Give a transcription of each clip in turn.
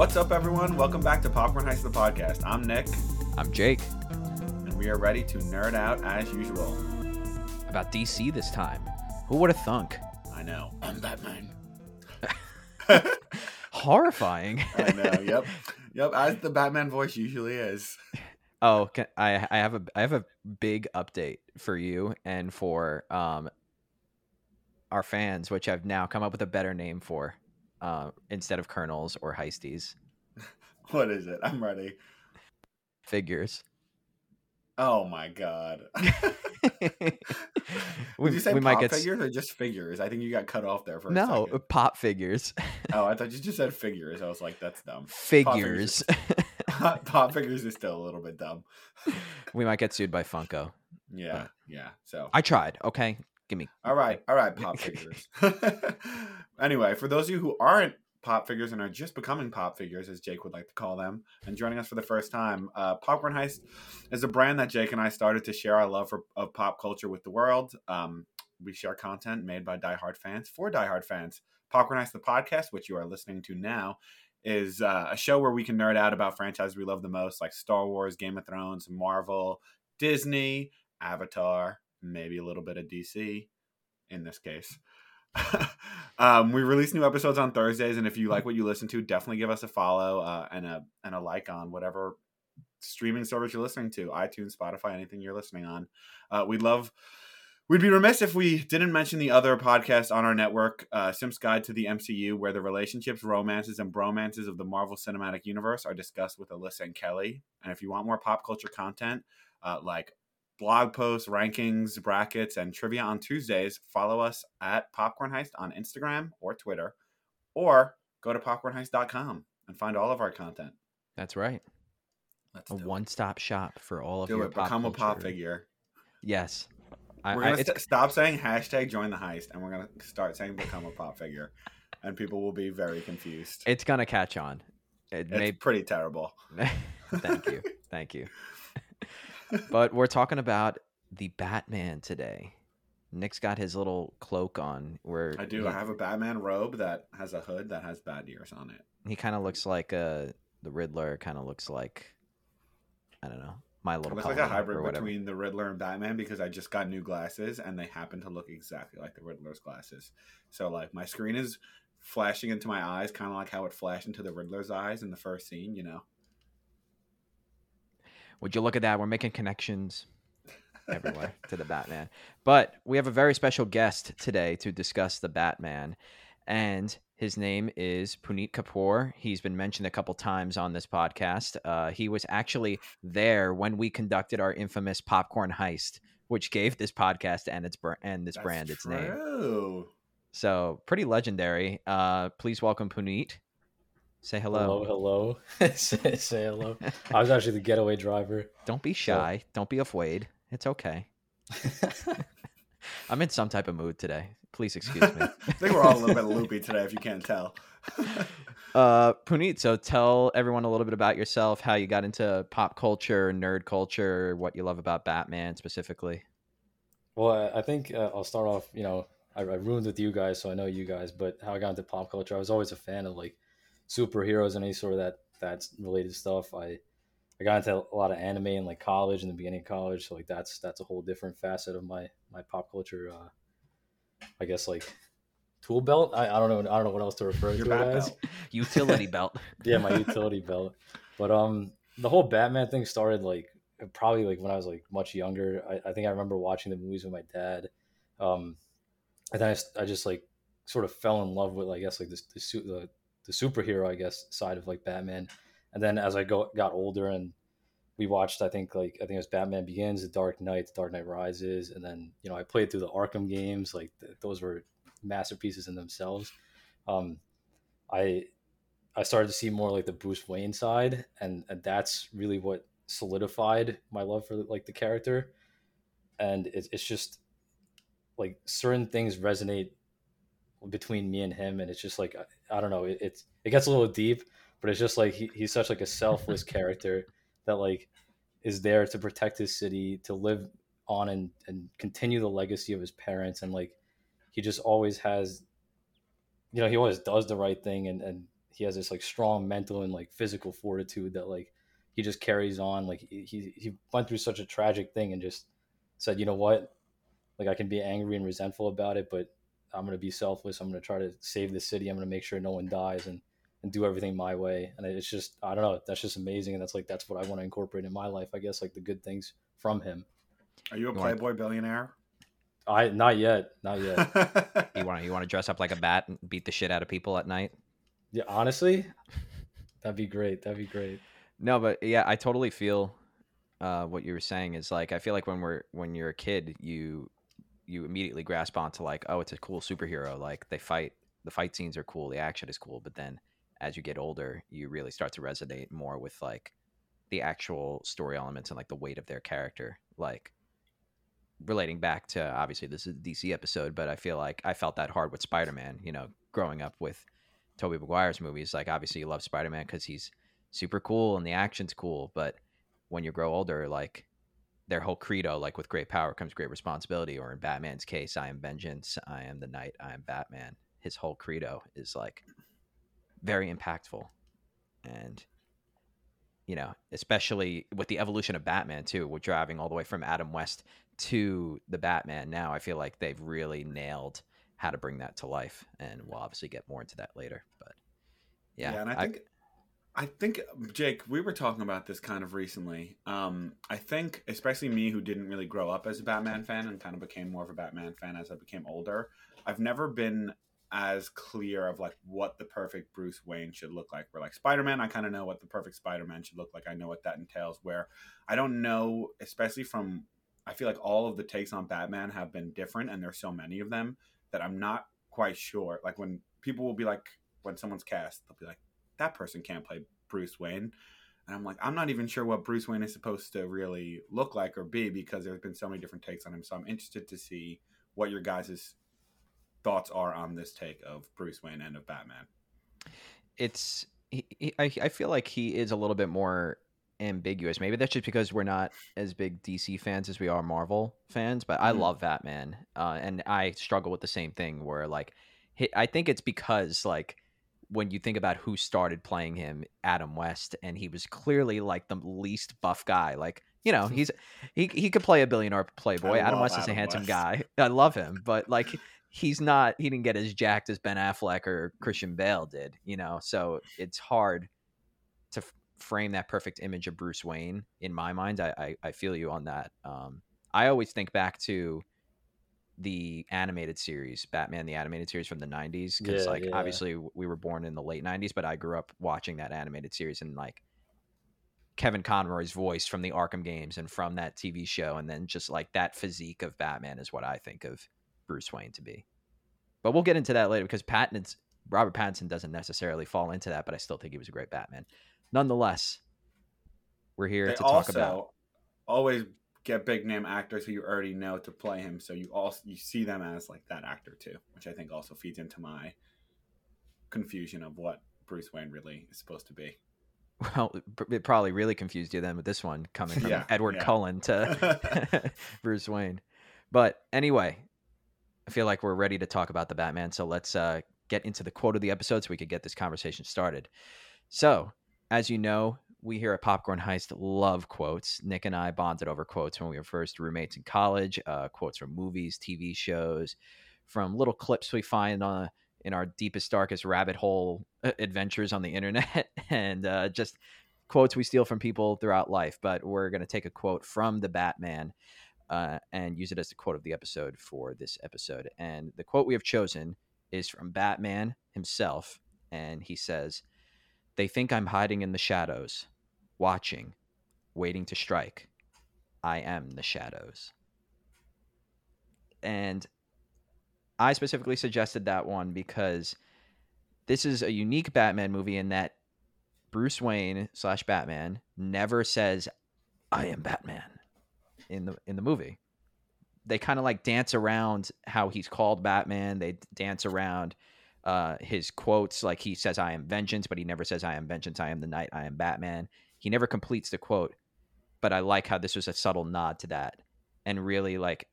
What's up, everyone? Welcome back to Popcorn Heist, the podcast. I'm Nick, I'm Jake. and we are ready to nerd out as usual. About DC this time. Who would have thunk? I know. I'm Batman. Horrifying. I know. Yep. Yep. As the Batman voice usually is. oh, can, I I have a I have a big update for you and for um our fans, which I've now come up with a better name for, uh, instead of colonels or heisties. What is it? I'm ready. Figures. Oh my god. we Did you say we pop might get figures or just figures? I think you got cut off there for a no pop figures. Oh, I thought you just said figures. I was like, that's dumb. figures. Pop, pop figures is still a little bit dumb. we might get sued by Funko. Yeah. Yeah. So. I tried. Okay, give me. All right, all right, pop figures. anyway, for those of you who aren't pop figures and are just becoming pop figures, as Jake would like to call them, and joining us for the first time, uh, Popcorn Heist is a brand that Jake and I started to share our love for, of pop culture with the world. Um, we share content made by diehard fans for diehard fans. Popcorn Heist, the podcast, which you are listening to now, is uh, a show where we can nerd out about franchises we love the most, like Star Wars, Game of Thrones, Marvel, Disney, Avatar, maybe a little bit of DC in this case. um, we release new episodes on Thursdays, and if you like what you listen to, definitely give us a follow uh, and a and a like on whatever streaming service you're listening to, iTunes, Spotify, anything you're listening on. Uh, we'd love. We'd be remiss if we didn't mention the other podcast on our network, uh, Simps Guide to the MCU, where the relationships, romances, and bromances of the Marvel Cinematic Universe are discussed with Alyssa and Kelly. And if you want more pop culture content, uh, like blog posts, rankings, brackets, and trivia on Tuesdays, follow us at Popcorn Heist on Instagram or Twitter, or go to popcornheist.com and find all of our content. That's right. Let's A one-stop shop for all of Do your it. pop Become a pop figure. Yes. I, We're I, gonna st- stop saying hashtag join the heist, and we're gonna start saying become a pop figure, and people will be very confused. it's gonna catch on. It It's may. pretty terrible. Thank you. Thank you. But we're talking about the Batman today. Nick's got his little cloak on where I do. He, I have a Batman robe that has a hood that has bad ears on it. he kind of looks like uh the Riddler. Kind of looks like I don't know my It little. looks like a hybrid between the Riddler and Batman because I just got new glasses and they happen to look exactly like the Riddler's glasses. So like my screen is flashing into my eyes, kind of like how it flashed into the Riddler's eyes in the first scene. You know. Would you look at that? We're making connections everywhere to the Batman. But we have a very special guest today to discuss the Batman. And his name is Puneet Kapoor. He's been mentioned a couple times on this podcast. Uh, he was actually there when we conducted our infamous popcorn heist, which gave this podcast and its br- and this That's brand its name. So pretty legendary. Uh, please welcome Puneet. Say hello. Hello, hello. say, say hello. I was actually the getaway driver. Don't be shy. Don't be afraid. It's okay. I'm in some type of mood today. Please excuse me. I think we're all a little bit loopy today, if you can't tell. uh, Puneet, so tell everyone a little bit about yourself, how you got into pop culture, nerd culture, what you love about Batman specifically. well, I, I think uh, I'll start off. You know, I, I ruined with you guys, so I know you guys. But how I got into pop culture, I was always a fan of like superheroes and any sort of that that's related stuff. I I got into a lot of anime in like college, in the beginning of college. So like that's that's a whole different facet of my my pop culture. Uh, I guess like tool belt. I, I don't know. I don't know what else to refer Your to it as. belt. Utility belt. yeah, my utility belt. But um, the whole Batman thing started like probably like when I was like much younger. I, I think I remember watching the movies with my dad. Um, and then I, I just like sort of fell in love with I guess like this the su- the the superhero I guess side of like Batman. And then as I go got older and we watched I think like I think it was Batman Begins, The Dark Knight, The Dark Knight Rises, and then you know I played through the Arkham games. Like th- those were masterpieces in themselves. Um, I I started to see more like the Bruce Wayne side, and, and that's really what solidified my love for like the character. And it, it's just like certain things resonate between me and him, and it's just like I, don't know, it, it's it gets a little deep, but it's just like he, he's such like a selfless character that like is there to protect his city, to live on and and continue the legacy of his parents, and like he just always has, you know, he always does the right thing, and and he has this like strong mental and like physical fortitude that like he just carries on. Like he he went through such a tragic thing and just said, you know what, like I can be angry and resentful about it, but I'm gonna be selfless. I'm gonna try to save the city. I'm gonna make sure no one dies and and do everything my way. And it's just I don't know. That's just amazing. And that's like that's what I want to incorporate in my life. I guess like the good things from him. Are you a Playboy billionaire? I not yet, not yet. you want to you want to dress up like a bat and beat the shit out of people at night? Yeah, honestly, that'd be great. That'd be great. No, but yeah, I totally feel uh, what you were saying. Is like I feel like when we're when you're a kid, you you immediately grasp onto like, oh, it's a cool superhero. Like they fight, the fight scenes are cool, the action is cool. But then as you get older, you really start to resonate more with like the actual story elements and like the weight of their character. Like relating back to obviously this is a DC episode, but I feel like I felt that hard with Spider Man. You know, growing up with Tobey Maguire's movies, like obviously you love Spider Man because he's super cool and the action's cool, but when you grow older, like their whole credo, like with great power comes great responsibility, or in Batman's case, I am vengeance, I am the night, I am Batman. His whole credo is like very impactful. And you know, especially with the evolution of Batman too, we're driving all the way from Adam West to the Batman now. I feel like they've really nailed how to bring that to life, and we'll obviously get more into that later. But yeah, yeah and I think I, I think Jake, we were talking about this kind of recently. Um, I think, especially me, who didn't really grow up as a Batman fan and kind of became more of a Batman fan as I became older. I've never been as clear of like what the perfect Bruce Wayne should look like. Where like Spider Man, I kind of know what the perfect Spider Man should look like. I know what that entails. Where I don't know, especially from I feel like all of the takes on Batman have been different, and there's so many of them that I'm not quite sure. Like when people will be like, when someone's cast, they'll be like, that person can't play Bruce Wayne. And I'm like, I'm not even sure what Bruce Wayne is supposed to really look like or be because there's been so many different takes on him. So I'm interested to see what your guys' thoughts are on this take of Bruce Wayne and of Batman. It's, he, he, I, I feel like he is a little bit more ambiguous. Maybe that's just because we're not as big DC fans as we are Marvel fans, but I mm-hmm. love Batman. Uh, and I struggle with the same thing where like I think it's because like when you think about who started playing him, Adam West, and he was clearly like the least buff guy. Like, you know, he's he he could play a billionaire playboy. Adam West is a handsome West. guy. I love him, but like he's not he didn't get as jacked as Ben Affleck or Christian Bale did, you know. So it's hard to frame that perfect image of Bruce Wayne in my mind. I I, I feel you on that. Um, I always think back to the animated series, Batman the animated series from the '90s, because yeah, like yeah. obviously we were born in the late '90s, but I grew up watching that animated series and like Kevin Conroy's voice from the Arkham games and from that TV show, and then just like that physique of Batman is what I think of Bruce Wayne to be. But we'll get into that later because Pattinson's Robert Pattinson doesn't necessarily fall into that, but I still think he was a great Batman nonetheless, we're here they to talk about. Always get big name actors who you already know to play him, so you also you see them as like that actor too, which I think also feeds into my confusion of what Bruce Wayne really is supposed to be. Well, it probably really confused you then with this one coming from yeah, Edward yeah. Cullen to Bruce Wayne. But anyway, I feel like we're ready to talk about the Batman. So let's uh, get into the quote of the episode so we could get this conversation started. So, as you know, we here at Popcorn Heist love quotes. Nick and I bonded over quotes when we were first roommates in college. Uh, quotes from movies, TV shows, from little clips we find on in our deepest, darkest rabbit hole uh, adventures on the internet, and uh, just quotes we steal from people throughout life. But we're going to take a quote from the Batman uh, and use it as the quote of the episode for this episode. And the quote we have chosen is from Batman himself, and he says. They think I'm hiding in the shadows, watching, waiting to strike. I am the shadows. And I specifically suggested that one because this is a unique Batman movie in that Bruce Wayne slash Batman never says, "I am Batman" in the in the movie. They kind of like dance around how he's called Batman. They dance around uh, his quotes, like he says, "I am vengeance," but he never says, "I am vengeance." I am the night. I am Batman. He never completes the quote, but I like how this was a subtle nod to that, and really like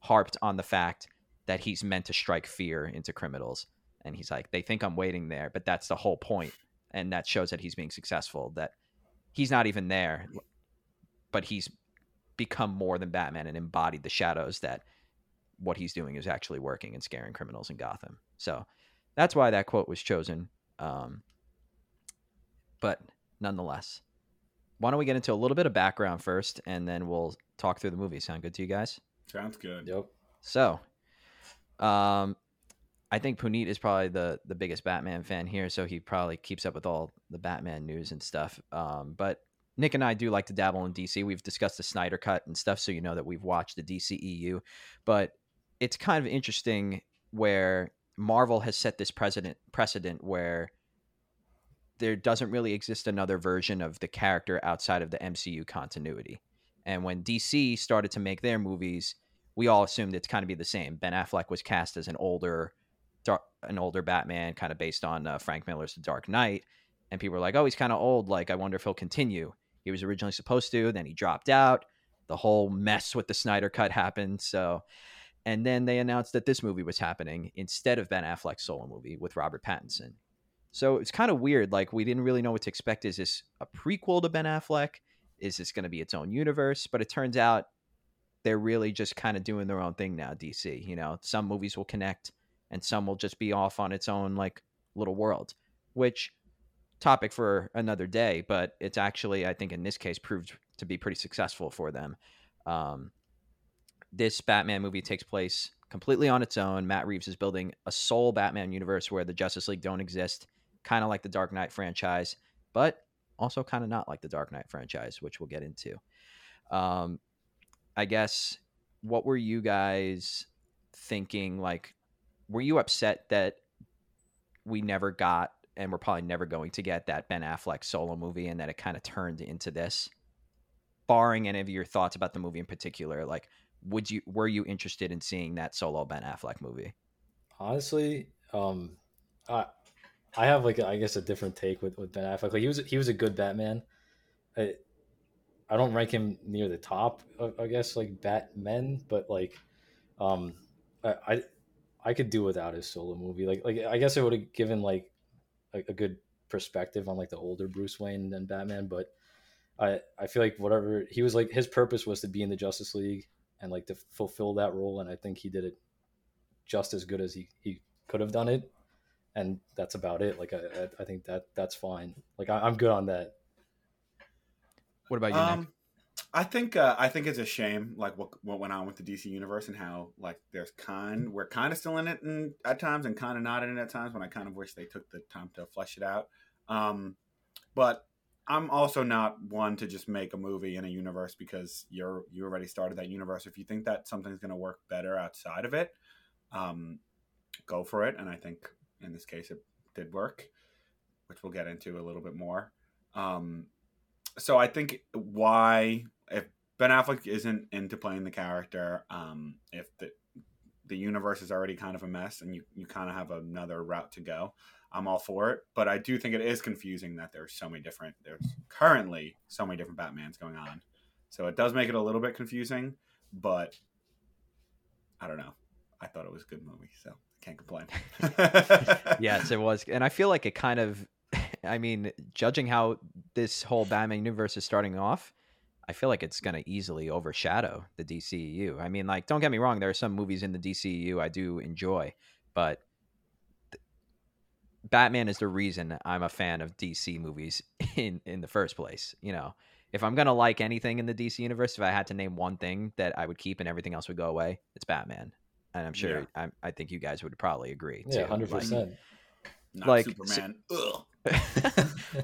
harped on the fact that he's meant to strike fear into criminals. And he's like, they think I'm waiting there, but that's the whole point, and that shows that he's being successful. That he's not even there, but he's become more than Batman and embodied the shadows that what he's doing is actually working and scaring criminals in Gotham. So that's why that quote was chosen. Um, but nonetheless, why don't we get into a little bit of background first, and then we'll talk through the movie. Sound good to you guys? Sounds good. Yep. So, um, I think Puneet is probably the the biggest Batman fan here, so he probably keeps up with all the Batman news and stuff. Um, but Nick and I do like to dabble in DC. We've discussed the Snyder Cut and stuff, so you know that we've watched the DCEU. But it's kind of interesting where Marvel has set this precedent precedent where there doesn't really exist another version of the character outside of the MCU continuity. And when DC started to make their movies, we all assumed it's kind of be the same. Ben Affleck was cast as an older, dark, an older Batman, kind of based on uh, Frank Miller's The Dark Knight, and people were like, "Oh, he's kind of old. Like, I wonder if he'll continue." He was originally supposed to, then he dropped out. The whole mess with the Snyder Cut happened. So, and then they announced that this movie was happening instead of Ben Affleck's solo movie with Robert Pattinson. So it's kind of weird. Like we didn't really know what to expect. Is this a prequel to Ben Affleck? Is this going to be its own universe? But it turns out they're really just kind of doing their own thing now. DC, you know, some movies will connect, and some will just be off on its own like little world. Which topic for another day, but it's actually I think in this case proved to be pretty successful for them. Um, this Batman movie takes place completely on its own. Matt Reeves is building a sole Batman universe where the Justice League don't exist, kind of like the Dark Knight franchise, but also kind of not like the Dark Knight franchise, which we'll get into. Um, I guess what were you guys thinking? Like, were you upset that we never got and we're probably never going to get that Ben Affleck solo movie and that it kind of turned into this? Barring any of your thoughts about the movie in particular, like would you were you interested in seeing that solo Ben Affleck movie? Honestly, um, I I have like I guess a different take with, with Ben Affleck. Like he was he was a good Batman. I I don't rank him near the top. I guess like Batman, but like, um, I I, I could do without his solo movie. Like like I guess it would have given like a, a good perspective on like the older Bruce Wayne than Batman, but. I, I feel like whatever he was like his purpose was to be in the Justice League and like to fulfill that role and I think he did it just as good as he, he could have done it and that's about it like I, I think that that's fine like I, am good on that what about you um, Nick? I think uh, I think it's a shame like what what went on with the DC universe and how like there's kind we're kind of still in it and at times and kind of not in it at times when I kind of wish they took the time to flesh it out um, but I'm also not one to just make a movie in a universe because you're you already started that universe. If you think that something's going to work better outside of it, um, go for it. And I think in this case it did work, which we'll get into a little bit more. Um, so I think why if Ben Affleck isn't into playing the character, um, if the the universe is already kind of a mess and you, you kind of have another route to go. I'm all for it. But I do think it is confusing that there's so many different there's currently so many different Batmans going on. So it does make it a little bit confusing, but I don't know. I thought it was a good movie, so can't complain. yes, it was. And I feel like it kind of I mean, judging how this whole Batman universe is starting off, I feel like it's going to easily overshadow the DCEU. I mean, like, don't get me wrong, there are some movies in the DCEU I do enjoy, but Batman is the reason I'm a fan of DC movies in in the first place. You know, if I'm gonna like anything in the DC universe, if I had to name one thing that I would keep and everything else would go away, it's Batman. And I'm sure Yeah. I, I think you guys would probably agree. yeah hundred Like- percent Not like, Superman. Ugh.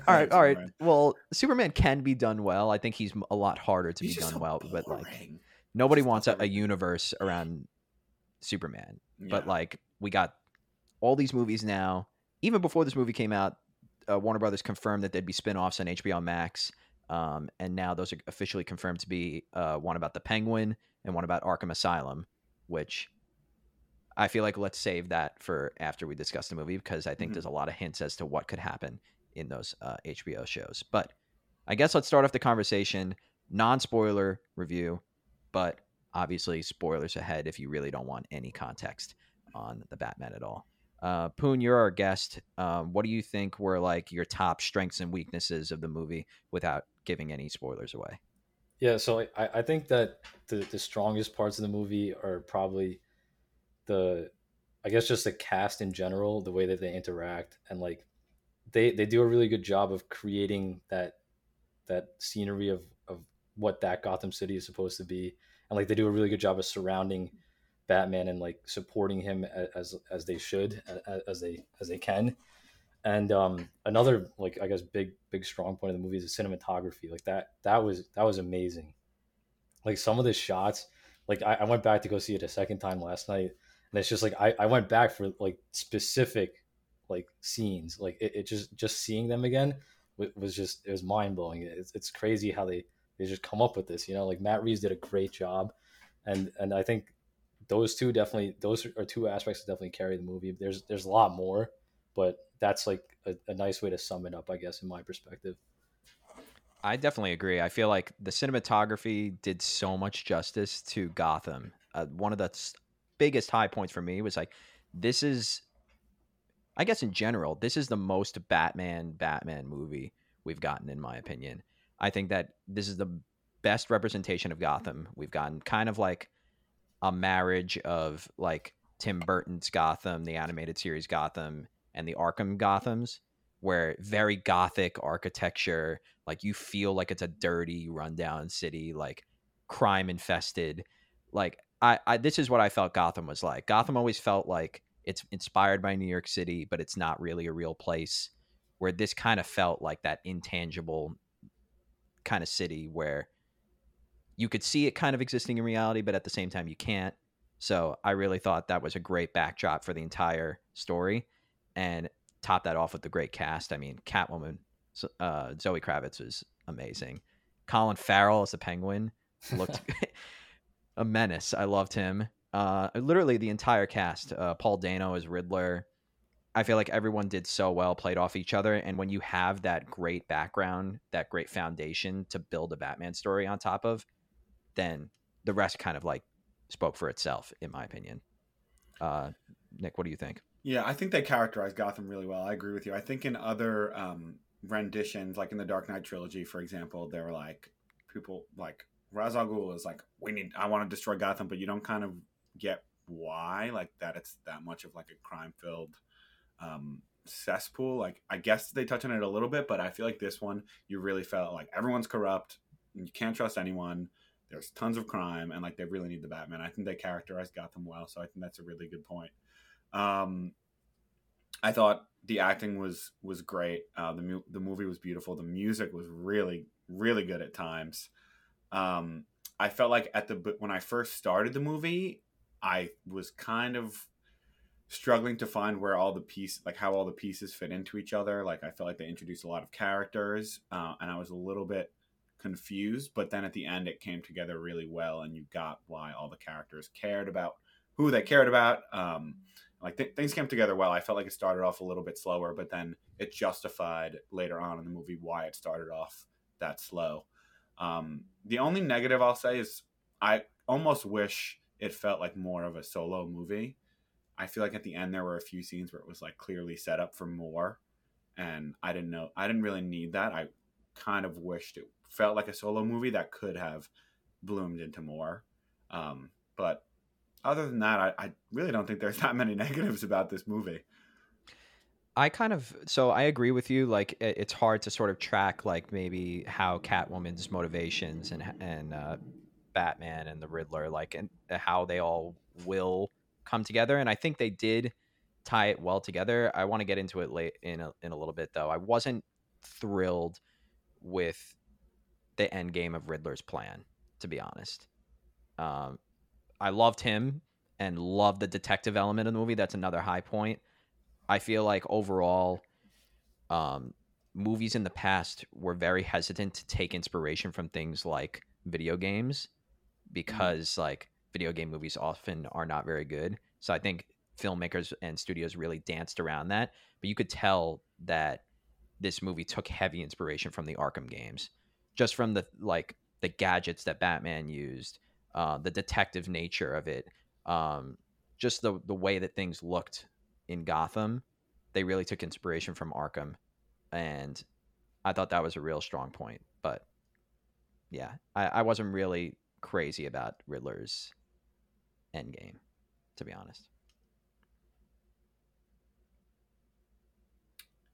all right, all right. Well, Superman can be done well. I think he's a lot harder to He's be done so well. But like, nobody Just wants a, a universe around Superman. But like we got all these movies now. Even before this movie came out, uh, Warner Brothers confirmed that there'd be spin-offs on HBO Max. Um, and now those are officially confirmed to be uh, one about the Penguin and one about Arkham Asylum, which I feel like let's save that for after we discuss the movie because I think Mhm. there's a lot of hints as to what could happen in those uh, HBO shows. But I guess let's start off the conversation non-spoiler review, but obviously spoilers ahead if you really don't want any context on the Batman at all. Uh, Poon, you're our guest. Um, what do you think were like your top strengths and weaknesses of the movie without giving any spoilers away? Yeah, so I, I think that the, the strongest parts of the movie are probably the I guess just the cast in general, the way that they interact and like they they do a really good job of creating that that scenery of of what that Gotham City is supposed to be. And like they do a really good job of surrounding Batman and like supporting him as as they should as they as they can. And um, another like I guess big big strong point of the movie is the cinematography. Like that that was that was amazing. Like some of the shots, like I, I went back to go see it a second time last night, and it's just like I, I went back for like specific like scenes. Like it, it just just seeing them again wa- was just it was mind blowing. It's, it's crazy how they they just come up with this. You know, like Matt Reeves did a great job, and and I think those two definitely those are two aspects that definitely carry the movie. There's there's a lot more, but that's like a, a nice way to sum it up, I guess, in my perspective. I definitely agree. I feel like the cinematography did so much justice to Gotham. Uh, one of the biggest high points for me was like, this is, I guess in general, this is the most Batman Batman movie we've gotten, in my opinion. I think that this is the best representation of Gotham we've gotten. Kind of like a marriage of like Tim Burton's Gotham, the animated series Gotham, and the Arkham Gothams, where very gothic architecture, like you feel like it's a dirty, rundown city, like crime infested. Like I, I this is what I felt Gotham was like. Gotham always felt like it's inspired by New York City, but it's not really a real place. Where this kind of felt like that intangible kind of city where you could see it kind of existing in reality, but at the same time you can't. So I really thought that was a great backdrop for the entire story, and top that off with the great cast. I mean, Catwoman, uh, Zoe Kravitz was amazing. Colin Farrell as the Penguin looked a menace. I loved him. Uh, literally the entire cast. Uh, Paul Dano as Riddler. I feel like everyone did so well, played off each other, and when you have that great background, that great foundation to build a Batman story on top of, then the rest kind of like spoke for itself, in my opinion. Uh, Nick, what do you think? Yeah, I think they characterized Gotham really well. I agree with you. I think in other um, renditions, like in the Dark Knight trilogy, for example, they were like people like Ra's al Ghul is like, we need, I want to destroy Gotham, but you don't kind of get why, like that. It's that much of like a crime filled um, cesspool. Like I guess they touch on it a little bit, but I feel like this one, you really felt like everyone's corrupt. You can't trust anyone. There's tons of crime, and like they really need the Batman. I think they characterized Gotham well, so I think that's a really good point. Um, I thought the acting was was great. Uh, the mu- the movie was beautiful. The music was really really good at times. Um, I felt like at the when I first started the movie, I was kind of struggling to find where all the piece like how all the pieces fit into each other. Like I felt like they introduced a lot of characters, uh, and I was a little bit confused. But then at the end, it came together really well, and you got why all the characters cared about who they cared about. Um, like th- things came together well. I felt like it started off a little bit slower, but then it justified later on in the movie why it started off that slow. Um, the only negative I'll say is I almost wish it felt like more of a solo movie. I feel like at the end there were a few scenes where it was like clearly set up for more, and I didn't know I didn't really need that. I kind of wished it felt like a solo movie that could have bloomed into more. Um, but other than that, I, I really don't think there's that many negatives about this movie. I kind of so I agree with you. Like it, it's hard to sort of track like maybe how Catwoman's motivations and and uh, Batman and the Riddler like and how they all will come together. And I think they did tie it well together. I want to get into it late in a, in a little bit though. I wasn't thrilled with the end game of Riddler's plan, to be honest. Um, I loved him and love the detective element of the movie. That's another high point. I feel like overall, um, movies in the past were very hesitant to take inspiration from things like video games because mm-hmm. like video game movies often are not very good. So I think filmmakers and studios really danced around that. But you could tell that this movie took heavy inspiration from the Arkham games, just from the like the gadgets that Batman used, uh, the detective nature of it, um, just the the way that things looked in Gotham. They really took inspiration from Arkham, and I thought that was a real strong point. But yeah, I, I wasn't really crazy about Riddler's Endgame, to be honest.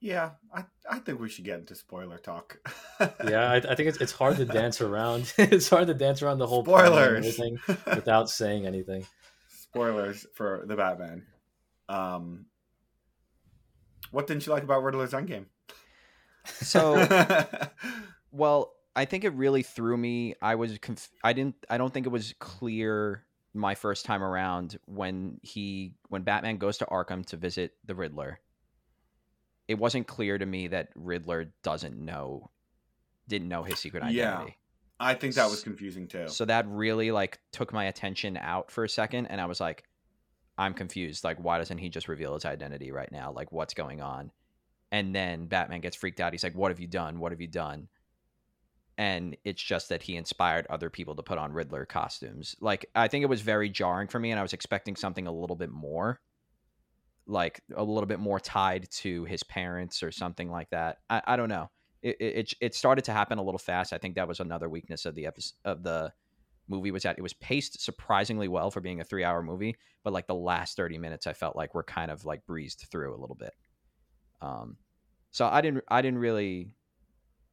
Yeah, I, I think we should get into spoiler talk. yeah, I, I, think it's, it's hard to dance around. it's hard to dance around the whole spoilers without saying anything. Spoilers for the Batman. Um, what didn't you like about Riddler's Endgame? So, well, I think it really threw me. I was conf- I didn't I don't think it was clear my first time around when he when Batman goes to Arkham to visit the Riddler. It wasn't clear to me that Riddler doesn't know didn't know his secret identity. Yeah. I think that was confusing too. So that really like took my attention out for a second and I was like I'm confused. Like why doesn't he just reveal his identity right now? Like what's going on? And then Batman gets freaked out. He's like, "What have you done? What have you done?" and it's just that he inspired other people to put on Riddler costumes. Like I think it was very jarring for me, and I was expecting something a little bit more, like a little bit more tied to his parents or something like that. I, I don't know. It, it it started to happen a little fast. I think that was another weakness of the episode of the movie was at. it was paced surprisingly well for being a three hour movie, but like the last thirty minutes, I felt like were kind of like breezed through a little bit. Um, so I didn't I didn't really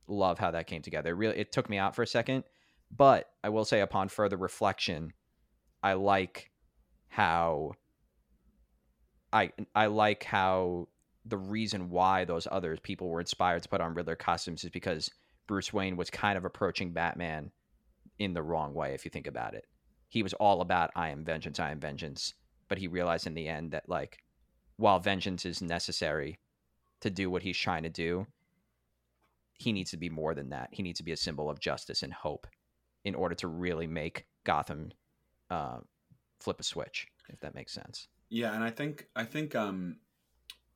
love how that came together. It really, it took me out for a second, but I will say, upon further reflection, I like how I I like how the reason why those other people were inspired to put on Riddler costumes is because Bruce Wayne was kind of approaching Batman in the wrong way. If you think about it, he was all about "I am vengeance, I am vengeance," but he realized in the end that like, while vengeance is necessary to do what he's trying to do, he needs to be more than that. He needs to be a symbol of justice and hope in order to really make Gotham uh, flip a switch, if that makes sense. Yeah, and I think I think um,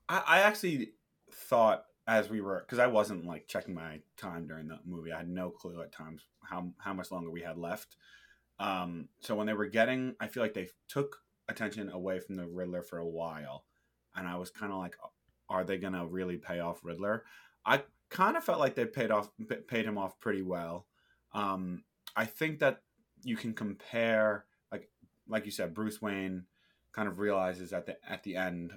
I, I actually thought as we were because I wasn't like checking my time during the movie. I had no clue at times how how much longer we had left. Um, so when they were getting, I feel like they took attention away from the Riddler for a while, and I was kind of like, are they gonna really pay off Riddler? I kind of felt like they paid off paid him off pretty well. Um, I think that you can compare like like you said, Bruce Wayne kind of realizes at the at the end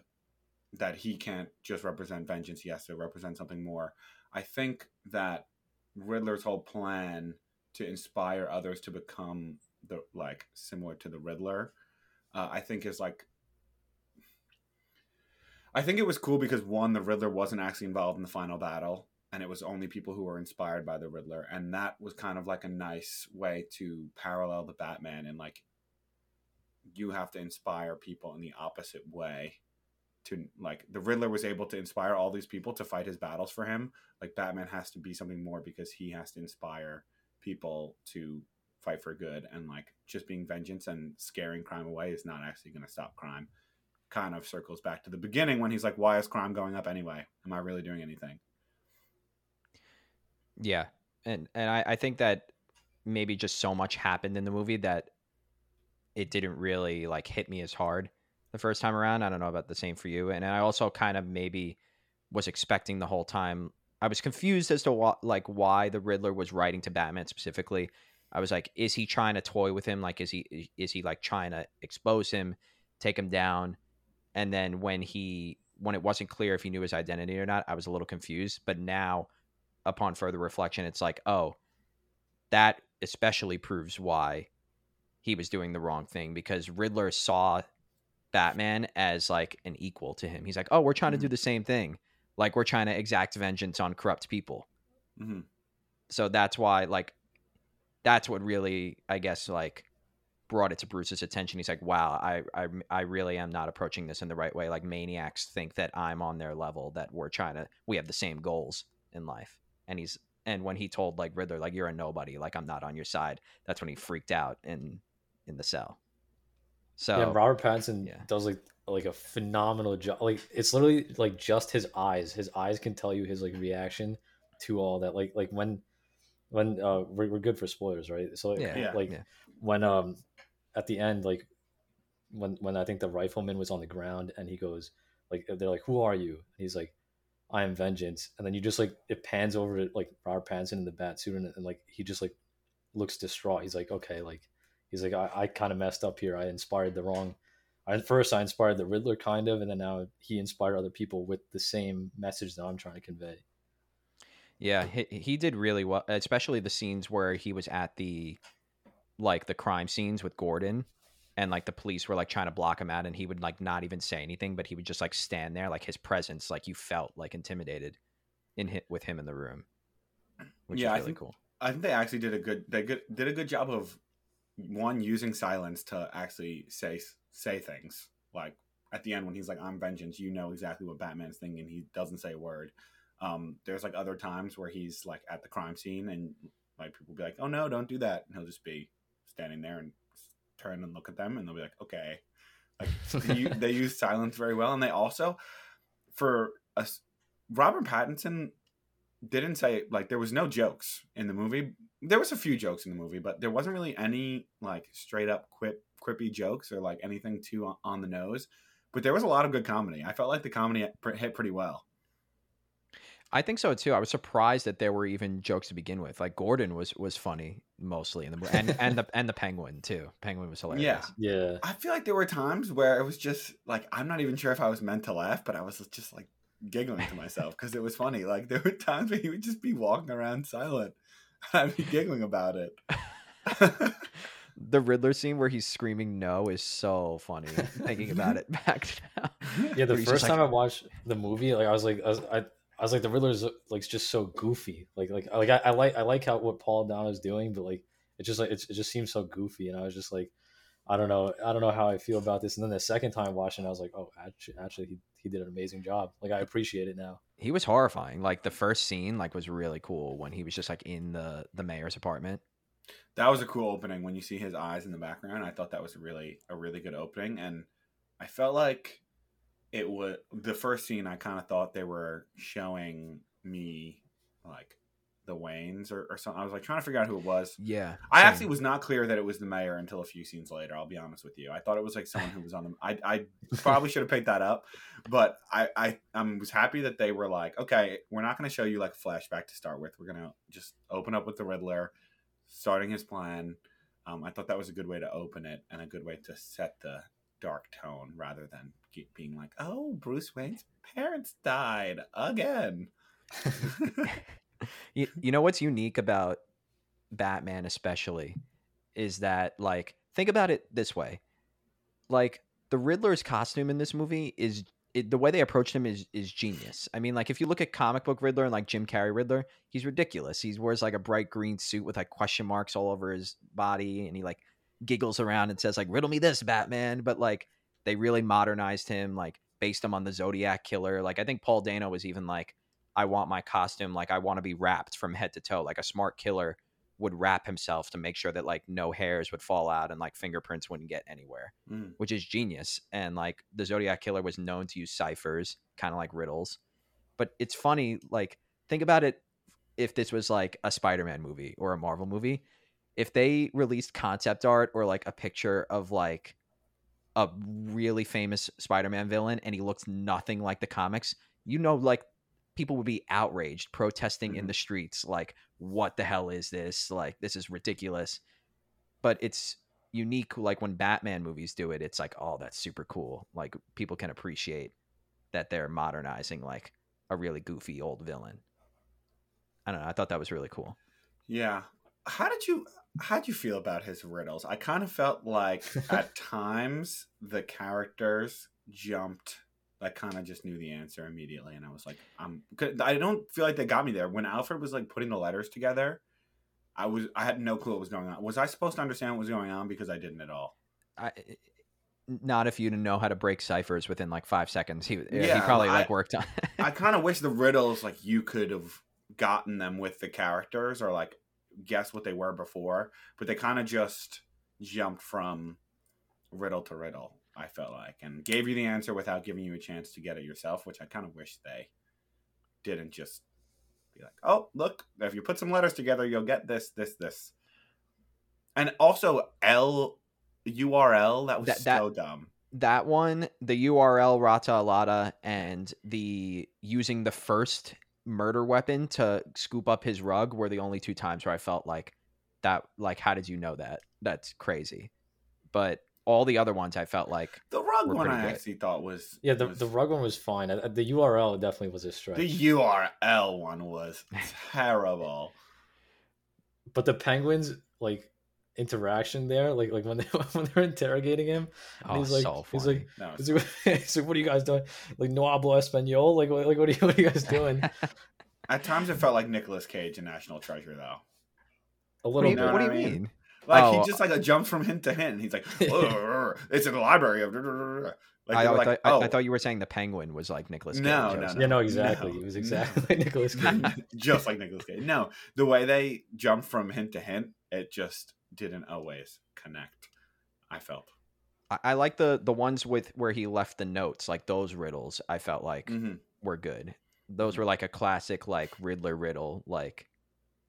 that he can't just represent vengeance; he has to represent something more. I think that Riddler's whole plan to inspire others to become the like similar to the Riddler, uh, I think is like I think it was cool because one, the Riddler wasn't actually involved in the final battle, and it was only people who were inspired by the Riddler, and that was kind of like a nice way to parallel the Batman and like you have to inspire people in the opposite way to like the Riddler was able to inspire all these people to fight his battles for him. Like Batman has to be something more because he has to inspire people to fight for good and like just being vengeance and scaring crime away is not actually going to stop crime. Kind of circles back to the beginning when he's like, "Why is crime going up anyway? Am I really doing anything?" Yeah, and and I, I think that maybe just so much happened in the movie that it didn't really like hit me as hard the first time around. I don't know about the same for you, and I also kind of maybe was expecting the whole time. I was confused as to what like why the Riddler was writing to Batman specifically. I was like, is he trying to toy with him? Like, is he is he like trying to expose him, take him down? And then when he when it wasn't clear if he knew his identity or not, I was a little confused. But now upon further reflection, it's like, oh, that especially proves why he was doing the wrong thing because Riddler saw Batman as like an equal to him. He's like, oh, we're trying mm-hmm. to do mm-hmm. the same thing. Like we're trying to exact vengeance on corrupt people. Mm-hmm. So that's why, like, that's what really, I guess, like, brought it to Bruce's attention. He's like, "Wow, I, I, I really am not approaching this in the right way. Like maniacs think that I'm on their level, that we're trying to, we have the same goals in life." And he's, and when he told like Riddler, like, "You're a nobody, like I'm not on your side," that's when he freaked out in, in the cell. So yeah, Robert Pattinson yeah. does like like a phenomenal job. Like it's literally like just his eyes. His eyes can tell you his like reaction to all that. Like like when when uh we're, we're good for spoilers, right? So like, Yeah. Like Yeah. when um at the end like when when I think the rifleman was on the ground and he goes like they're like who are you? And he's like I am vengeance. And then you just like it pans over to like Robert Pattinson in the bat suit and, and like he just like looks distraught. He's like okay like he's like I, I kind of messed up here. I inspired the wrong at first I inspired the Riddler kind of, and then now he inspired other people with the same message that I'm trying to convey. Yeah, he, he did really well, especially the scenes where he was at the like the crime scenes with Gordon and like the police were like trying to block him out and he would like not even say anything but he would just like stand there like his presence like you felt like intimidated in hit with him in the room. Which Yeah, I is really think- cool. I think they actually did a good they good did a good job of one using silence to actually say say things. Like at the end when he's like I'm vengeance you know exactly what Batman's thinking he doesn't say a word. Um there's like other times where he's like at the crime scene and like people be like oh no don't do that. And he'll just be standing there and turn and look at them and they'll be like okay. Like they, they use silence very well. And they also for us Robert Pattinson didn't say like there was no jokes in the movie. There was a few jokes in the movie, but there wasn't really any like straight up quip quippy jokes or like anything too on- on the nose. But there was a lot of good comedy. I felt like the comedy hit- hit pretty well. I think so too. I was surprised that there were even jokes to begin with. Like Gordon was was funny mostly in the movie, and and the and the Penguin too. Penguin was hilarious. Yeah, Yeah. I feel like there were times where it was just like I'm not even sure if I was meant to laugh, but I was just like giggling to myself because it was funny. Like there were times where he would just be walking around silent, and I'd be giggling about it. The Riddler scene where he's screaming "no" is so funny. Thinking about it back now. yeah. The Where he's just first like- time I watched the movie, like I was like, I was, I, I was like, the Riddler's like just so goofy. Like, like, like I, I like, I like how what Paul Dano's doing, but like, it just like it's, it just seems so goofy, and I was just like, I don't know, I don't know how I feel about this. And then the second time watching, I was like, oh, actually, actually, he, he did an amazing job. Like, I appreciate it now. He was horrifying. Like the first scene, like was really cool when he was just like in the the mayor's apartment. that was a cool opening when you see his eyes in the background. I thought that was really a really good opening, and I felt like it was the first scene. I kind of thought they were showing me like the Waynes or, or something. I was like trying to figure out who it was. Yeah, I same. actually was not clear that it was the mayor until a few scenes later. I'll be honest with you. I thought it was like someone who was on the. I, I probably should have picked that up, but I I I was happy that they were like, okay, we're not going to show you like a flashback to start with. We're gonna just open up with the Riddler, starting his plan. Um, I thought that was a good way to open it and a good way to set the dark tone rather than keep being like, oh, Bruce Wayne's parents died again. you, you know what's unique about Batman especially is that like think about it this way. Like the Riddler's costume in this movie is it, the way they approached him is is genius. I mean, like if you look at comic book Riddler and like Jim Carrey Riddler, he's ridiculous. He wears like a bright green suit with like question marks all over his body, and he like giggles around and says like "Riddle me this, Batman." But like they really modernized him, like based him on the Zodiac killer. Like I think Paul Dano was even like, "I want my costume like I want to be wrapped from head to toe, like a smart killer." would wrap himself to make sure that like no hairs would fall out and like fingerprints wouldn't get anywhere Mm. which is genius. And like the Zodiac Killer was known to use ciphers, kind of like riddles. But it's funny, like, think about it if this was like a Spider Man movie or a Marvel movie. If they released concept art or like a picture of like a really famous Spider Man villain and he looks nothing like the comics, you know, like people would be outraged, protesting in Mhm. the streets, like, what the hell is this? Like, this is ridiculous. But it's unique like when batman movies do it it's like oh that's super cool like people can appreciate that they're modernizing like a really goofy old villain i don't know i thought that was really cool Yeah. How did you how did you feel about his riddles? I kind of felt like at times the characters jumped like kind of just knew the answer immediately and I was like I'm I don't feel like they got me there when Alfred was like putting the letters together. I was I had no clue what was going on. Was I supposed to understand what was going on because I didn't at all? I, eh, eh, not if you didn't know how to break ciphers within like five seconds. He eh, yeah, Yeah, he probably I- like worked on. I kind of wish the riddles like you could have gotten them with the characters or like guess what they were before, but they kind of just jumped from riddle to riddle. I felt like and gave you the answer without giving you a chance to get it yourself, which I kind of wish they didn't just be like, "Oh, look, if you put some letters together, you'll get this, this, this." And also L URL that was That- that- so dumb. that one, the URL Rata Alada, and the using the first murder weapon to scoop up his rug were the only two times where I felt like that. Like, how did you know that? That's crazy. But all the other ones, I felt like The rug Were one I good. actually thought was Yeah, the, was- the rug one was fine. Uh, The URL definitely was a stretch. The URL one was terrible. but the penguins like interaction there, like like when they when they're interrogating him, oh, he's like so he's like No, he's like, he's like, what are you guys doing? Like no hablo español? Like what- like what are you what are you guys doing? at times it felt like Nicolas Cage in National Treasure, though. A what do little you, bit. what do you I mean? Mean? Like Oh, he just like a jumps from hint to hint. And he's like, "It's in the library of." Like, I, they like, thought, I- "Oh, I thought you were saying the penguin was like Nicolas Cage. No, I no, was Yeah, no, exactly. No, it was no. exactly like Nicolas Cage. just like Nicolas Cage. No, the way they jump from hint to hint, it just didn't always connect. I felt. I, I like the the ones with where he left the notes, like those riddles. I felt like hmm were good. Those were like a classic, like Riddler riddle, like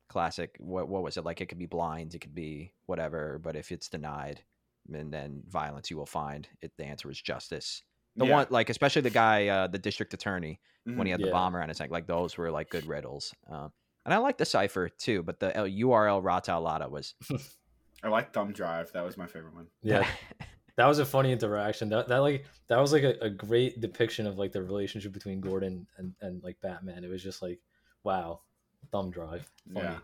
classic. What what was it? Like it could be blinds, it could be whatever. But if it's denied, and then violence, you will find it. The answer is justice. The yeah. one, like especially the guy, uh, the district attorney, when Mhm. he had the Yeah. bomb around his neck, like those were like good riddles. Um, and I like the cipher too, but the uh, URL Rata Alada was I like Thumb Drive. That was my favorite one. Yeah, that was a funny interaction. That that like that was like a, a great depiction of like the relationship between Gordon and and like Batman. It was just like, wow, thumb drive. Funny. Yeah.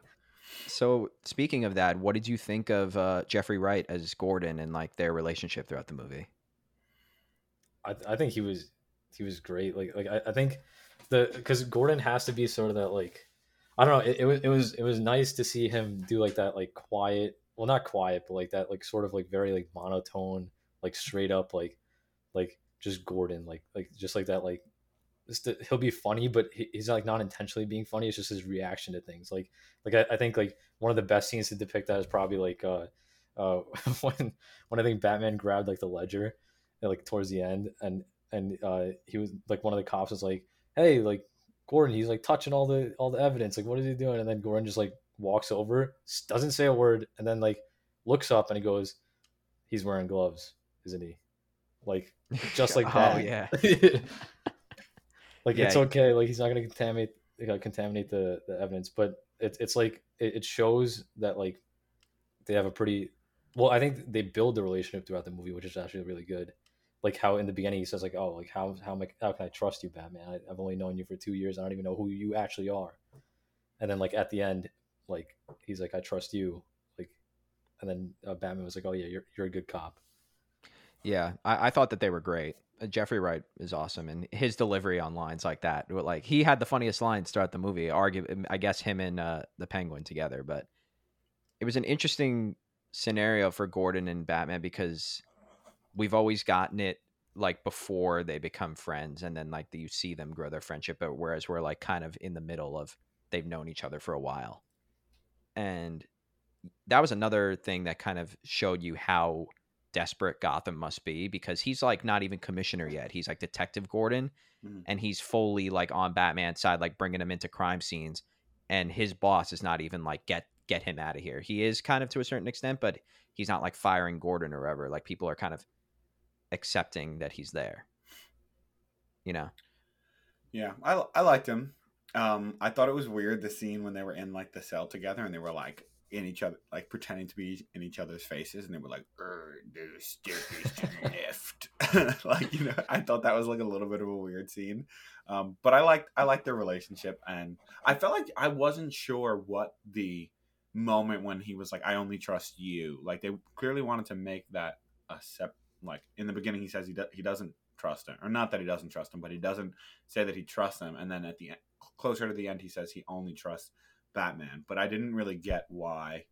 So speaking of that, what did you think of uh, Jeffrey Wright as Gordon and like their relationship throughout the movie? I I think he was he was great. Like like I, I think the because Gordon has to be sort of that like I don't know. It, it was it was it was nice to see him do like that like quiet. Well, not quiet, but like that like sort of like very like monotone, like straight up like like just Gordon, like like just like that like. Just he'll be funny, but he- he's like not intentionally being funny. It's just his reaction to things. Like, like I, I think like one of the best scenes to depict that is probably like uh, uh, when when I think Batman grabbed like the ledger, like towards the end, and and uh, he was like one of the cops was like, "Hey, like Gordon, he's like touching all the all the evidence. Like, what is he doing?" And then Gordon just like walks over, doesn't say a word, and then like looks up and he goes, "He's wearing gloves, isn't he?" Like just like oh that. yeah, like Yeah, it's okay. Like he's not gonna contaminate uh, contaminate the the evidence, but it's it's like it, it shows that like they have a pretty well. I think they build the relationship throughout the movie, which is actually really good. Like how in the beginning he says like, "Oh, like how how I, how can I trust you, Batman? I, I've only known you for two years. I don't even know who you actually are." And then like at the end, like he's like, "I trust you." Like, and then uh, Batman was like, "Oh yeah, you're you're a good cop." yeah. I, I thought that they were great. Uh, Jeffrey Wright is awesome, and his delivery on lines like that, like he had the funniest lines throughout the movie. Argue, I guess him and uh, the Penguin together, but it was an interesting scenario for Gordon and Batman because we've always gotten it like before they become friends, and then like you see them grow their friendship, but whereas we're like kind of in the middle of they've known each other for a while, and that was another thing that kind of showed you how desperate Gotham must be because he's like not even commissioner yet. He's like Detective Gordon Mhm. and he's fully like on Batman's side, like bringing him into crime scenes. And his boss is not even like get get him out of here. He is kind of to a certain extent, but he's not like firing Gordon or whatever. Like people are kind of accepting that he's there. You know? Yeah, I I liked him. Um, I thought it was weird the scene when they were in like the cell together and they were like in each other, like pretending to be in each other's faces, and they were like, "Er, "There's staircase to the left." like you know, I thought that was like a little bit of a weird scene, um, but I liked I liked their relationship, and I felt like I wasn't sure what the moment when he was like, "I only trust you." Like they clearly wanted to make that a sep. Like in the beginning, he says he do- he doesn't trust him, or not that he doesn't trust him, but he doesn't say that he trusts him. And then at the end, closer to the end, he says he only trusts Batman, but I didn't really get why,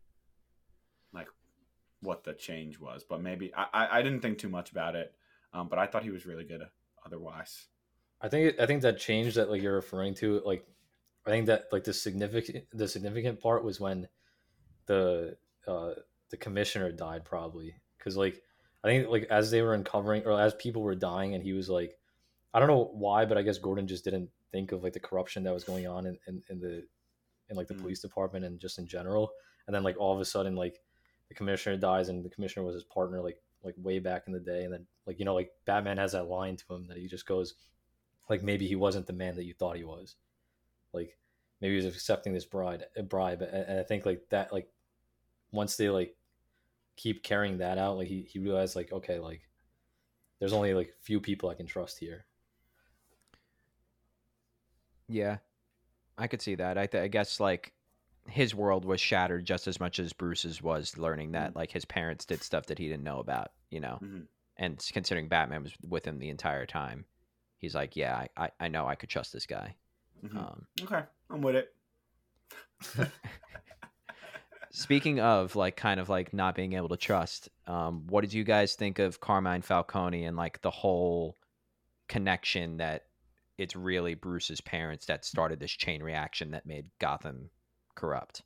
like, what the change was. But maybe I, I, didn't think too much about it. Um, but I thought he was really good otherwise. I think I think that change that like you're referring to, like I think that like the significant the significant part was when the uh the commissioner died probably because like I think like as they were uncovering or as people were dying and he was like I don't know why but I guess Gordon just didn't think of like the corruption that was going on in, in, in the in like the mm. police department and just in general. And then like all of a sudden like the commissioner dies and the commissioner was his partner like like way back in the day. And then like you know like Batman has that line to him that he just goes like maybe he wasn't the man that you thought he was. Like maybe he was accepting this bride a bribe. And I think like that like once they like keep carrying that out like he, he realized like okay like there's only like few people I can trust here. Yeah I could see that I, th- I guess like his world was shattered just as much as Bruce's was learning that mm-hmm. like his parents did stuff that he didn't know about, you know. Mm-hmm. And considering Batman was with him the entire time, he's like, yeah, I, I know I could trust this guy. Mm-hmm. Um, okay, I'm with it. speaking of like kind of like not being able to trust, um, what did you guys think of Carmine Falcone and like the whole connection that it's really Bruce's parents that started this chain reaction that made Gotham corrupt.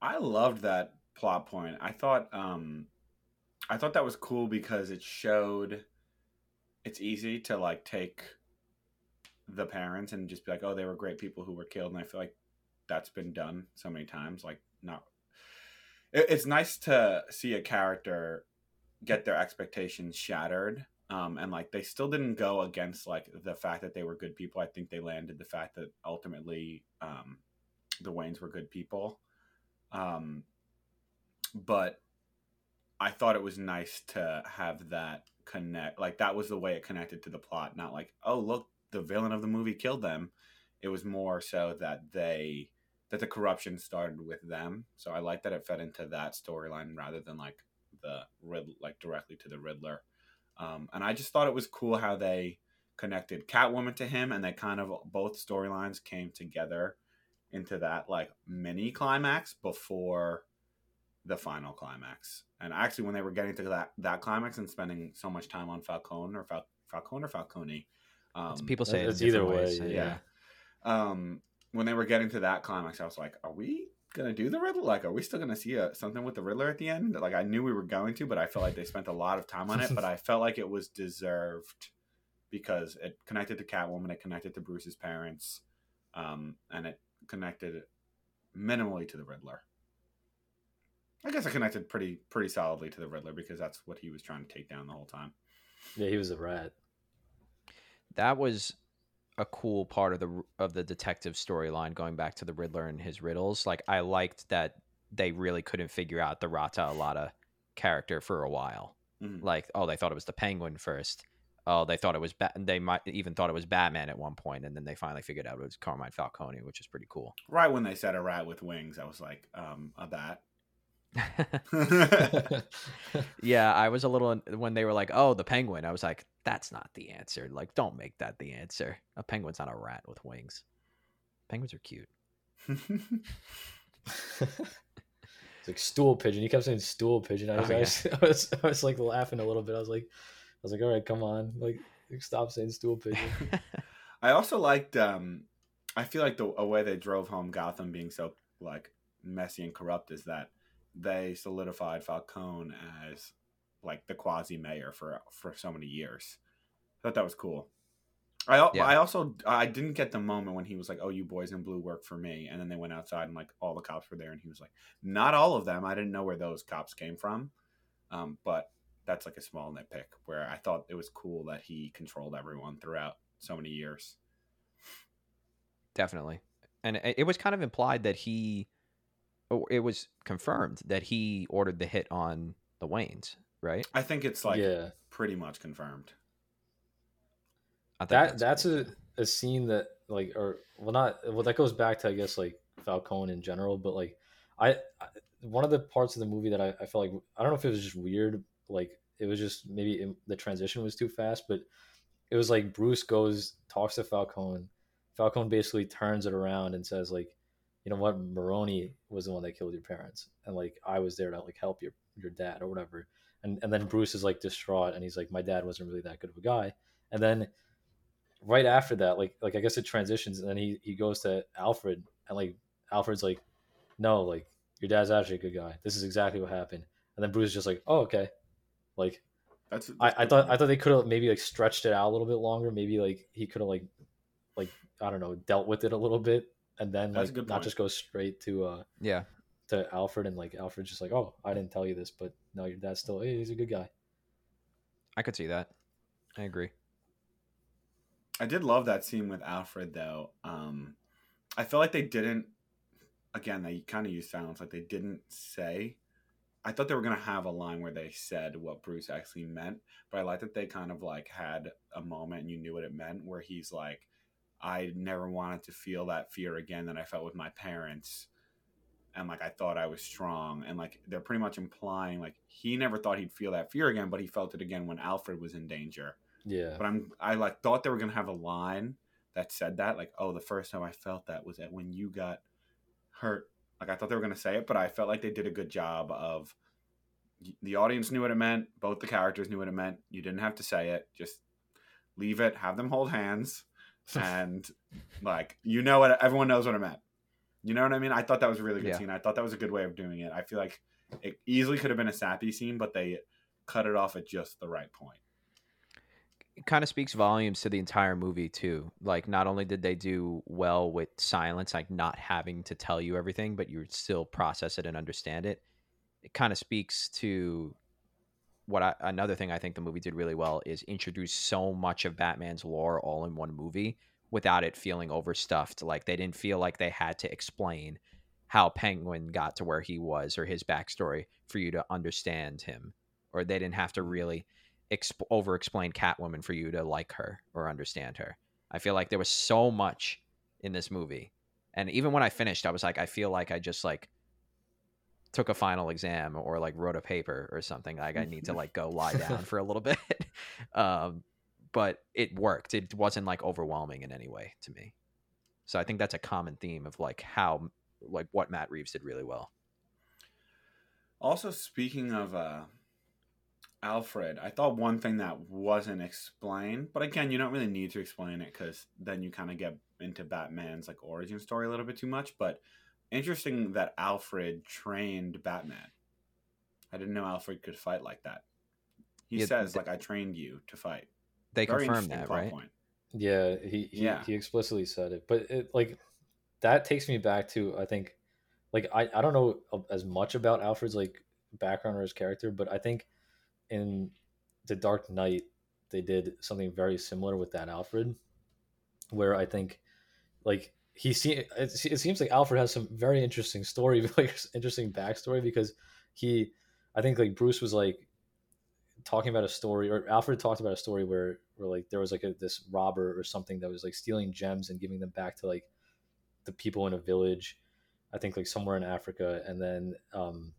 I loved that plot point. I thought um I thought that was cool because it showed it's easy to like take the parents and just be like, oh, they were great people who were killed, and I feel like that's been done so many times. Like, not. It's nice to see a character get their expectations shattered, um, and like they still didn't go against like the fact that they were good people. I think they landed the fact that ultimately um, the Waynes were good people. Um, but I thought it was nice to have that connect. Like that was the way it connected to the plot. Not like, oh look, the villain of the movie killed them. It was more so that they that the corruption started with them. So I like that it fed into that storyline rather than like the like directly to the Riddler. Um, and I just thought it was cool how they connected Catwoman to him, and they kind of both storylines came together into that like mini climax before the final climax. And actually, when they were getting to that that climax and spending so much time on Falcone or Fal- Falcone or Falcone, um, people say it's either way. yeah. yeah. Um, when they were getting to that climax, I was like, "Are we gonna do the Riddler? Like, are we still gonna see a, something with the Riddler at the end?" Like, I knew we were going to, but I felt like they spent a lot of time on it. but I felt like it was deserved because it connected to Catwoman, it connected to Bruce's parents, um, and it connected minimally to the Riddler. I guess I connected pretty pretty solidly to the Riddler because that's what he was trying to take down the whole time. Yeah, he was a rat. That was a cool part of the of the detective storyline going back to the Riddler and his riddles. Like I liked that they really couldn't figure out the Rata Alada character for a while. Mm-hmm. Like, oh, they thought it was the Penguin first oh, they thought it was ba- they might even thought it was Batman at one point, and then they finally figured out it was Carmine Falcone, which is pretty cool. Right when they said a rat with wings, I was like, um, a bat. yeah, I was a little when they were like, "Oh, the penguin." I was like, "That's not the answer. Like, don't make that the answer. A penguin's not a rat with wings. Penguins are cute." it's like stool pigeon. You kept saying stool pigeon. I was, oh, yeah. I, was, I, was, I was like laughing a little bit. I was like, I was like, all right, come on, like stop saying stool pigeon. I also liked. um I feel like the a way they drove home Gotham being so like messy and corrupt is that they solidified Falcone as like the quasi mayor for for so many years. I thought that was cool. I yeah. I also I didn't get the moment when he was like, "Oh, you boys in blue work for me," and then they went outside and like all the cops were there, and he was like, "Not all of them. I didn't know where those cops came from." Um, but that's like a small nitpick where I thought it was cool that he controlled everyone throughout so many years. Definitely. And it was kind of implied that he, it was confirmed that he ordered the hit on the Waynes, right? I think it's like yeah. pretty much confirmed. that that's, that's a, a scene that like or well not well that goes back to I guess like Falcone in general, but like I, I one of the parts of the movie that I, I felt like I don't know if it was just weird like it was just maybe it, the transition was too fast, but it was like Bruce goes talks to Falcone. Falcone basically turns it around and says like, you know what, Maroni was the one that killed your parents, and like I was there to like help your your dad or whatever. And and then Bruce is like distraught, and he's like, my dad wasn't really that good of a guy. And then right after that, like like I guess it transitions, and then he he goes to Alfred, and like Alfred's like, no, like your dad's actually a good guy. This is exactly what happened. And then Bruce is just like, oh okay, like That's, that's I, I thought point. I thought they could have maybe like stretched it out a little bit longer. Maybe like he could have like like I don't know dealt with it a little bit, and then That's like good not just go straight to uh Yeah. to Alfred and like Alfred's just like oh I didn't tell you this, but no your dad's still hey, he's a good guy. I could see that. I agree. I did love that scene with Alfred though. Um, I feel like they didn't. Again, they kind of used silence. Like they didn't say. I thought they were gonna have a line where they said what Bruce actually meant, but I like that they kind of like had a moment and you knew what it meant. Where he's like, "I never wanted to feel that fear again that I felt with my parents." And like I thought I was strong, and like they're pretty much implying like he never thought he'd feel that fear again, but he felt it again when Alfred was in danger. Yeah, but I'm I like thought they were gonna have a line that said that like oh the first time I felt that was that when you got hurt. Like I thought they were gonna say it but I felt like they did a good job of the audience knew what it meant both the characters knew what it meant you didn't have to say it just leave it have them hold hands and like you know what everyone knows what it meant you know what I mean I thought that was a really good Yeah. scene I thought that was a good way of doing it I feel like it easily could have been a sappy scene but they cut it off at just the right point it kind of speaks volumes to the entire movie too. Like not only did they do well with silence, like not having to tell you everything, but you still process it and understand it. It kind of speaks to what I, another thing I think the movie did really well is introduce so much of Batman's lore all in one movie without it feeling overstuffed. Like they didn't feel like they had to explain how Penguin got to where he was or his backstory for you to understand him, or they didn't have to really exp- over explain Catwoman for you to like her or understand her. I feel like there was so much in this movie. And even when I finished, I was like, I feel like I just like took a final exam or like wrote a paper or something. Like I need to like go lie down for a little bit. um, but it worked. It wasn't like overwhelming in any way to me. So I think that's a common theme of like how like what Matt Reeves did really well. Also, speaking of uh, Alfred, I thought one thing that wasn't explained, but again, you don't really need to explain it because then you kind of get into Batman's like origin story a little bit too much. But interesting that Alfred trained Batman. I didn't know Alfred could fight like that. He Yeah, says th- like I trained you to fight. They Very confirmed that, right? point. yeah, he he, Yeah. he explicitly said it, but it like that takes me back to I think like I I don't know as much about Alfred's like background or his character, but I think in the Dark Knight they did something very similar with that Alfred, where I think like he see it, it seems like Alfred has some very interesting story, like interesting backstory because he I think like Bruce was like talking about a story or Alfred talked about a story where where like there was like a, this robber or something that was like stealing gems and giving them back to like the people in a village I think like somewhere in Africa. And then um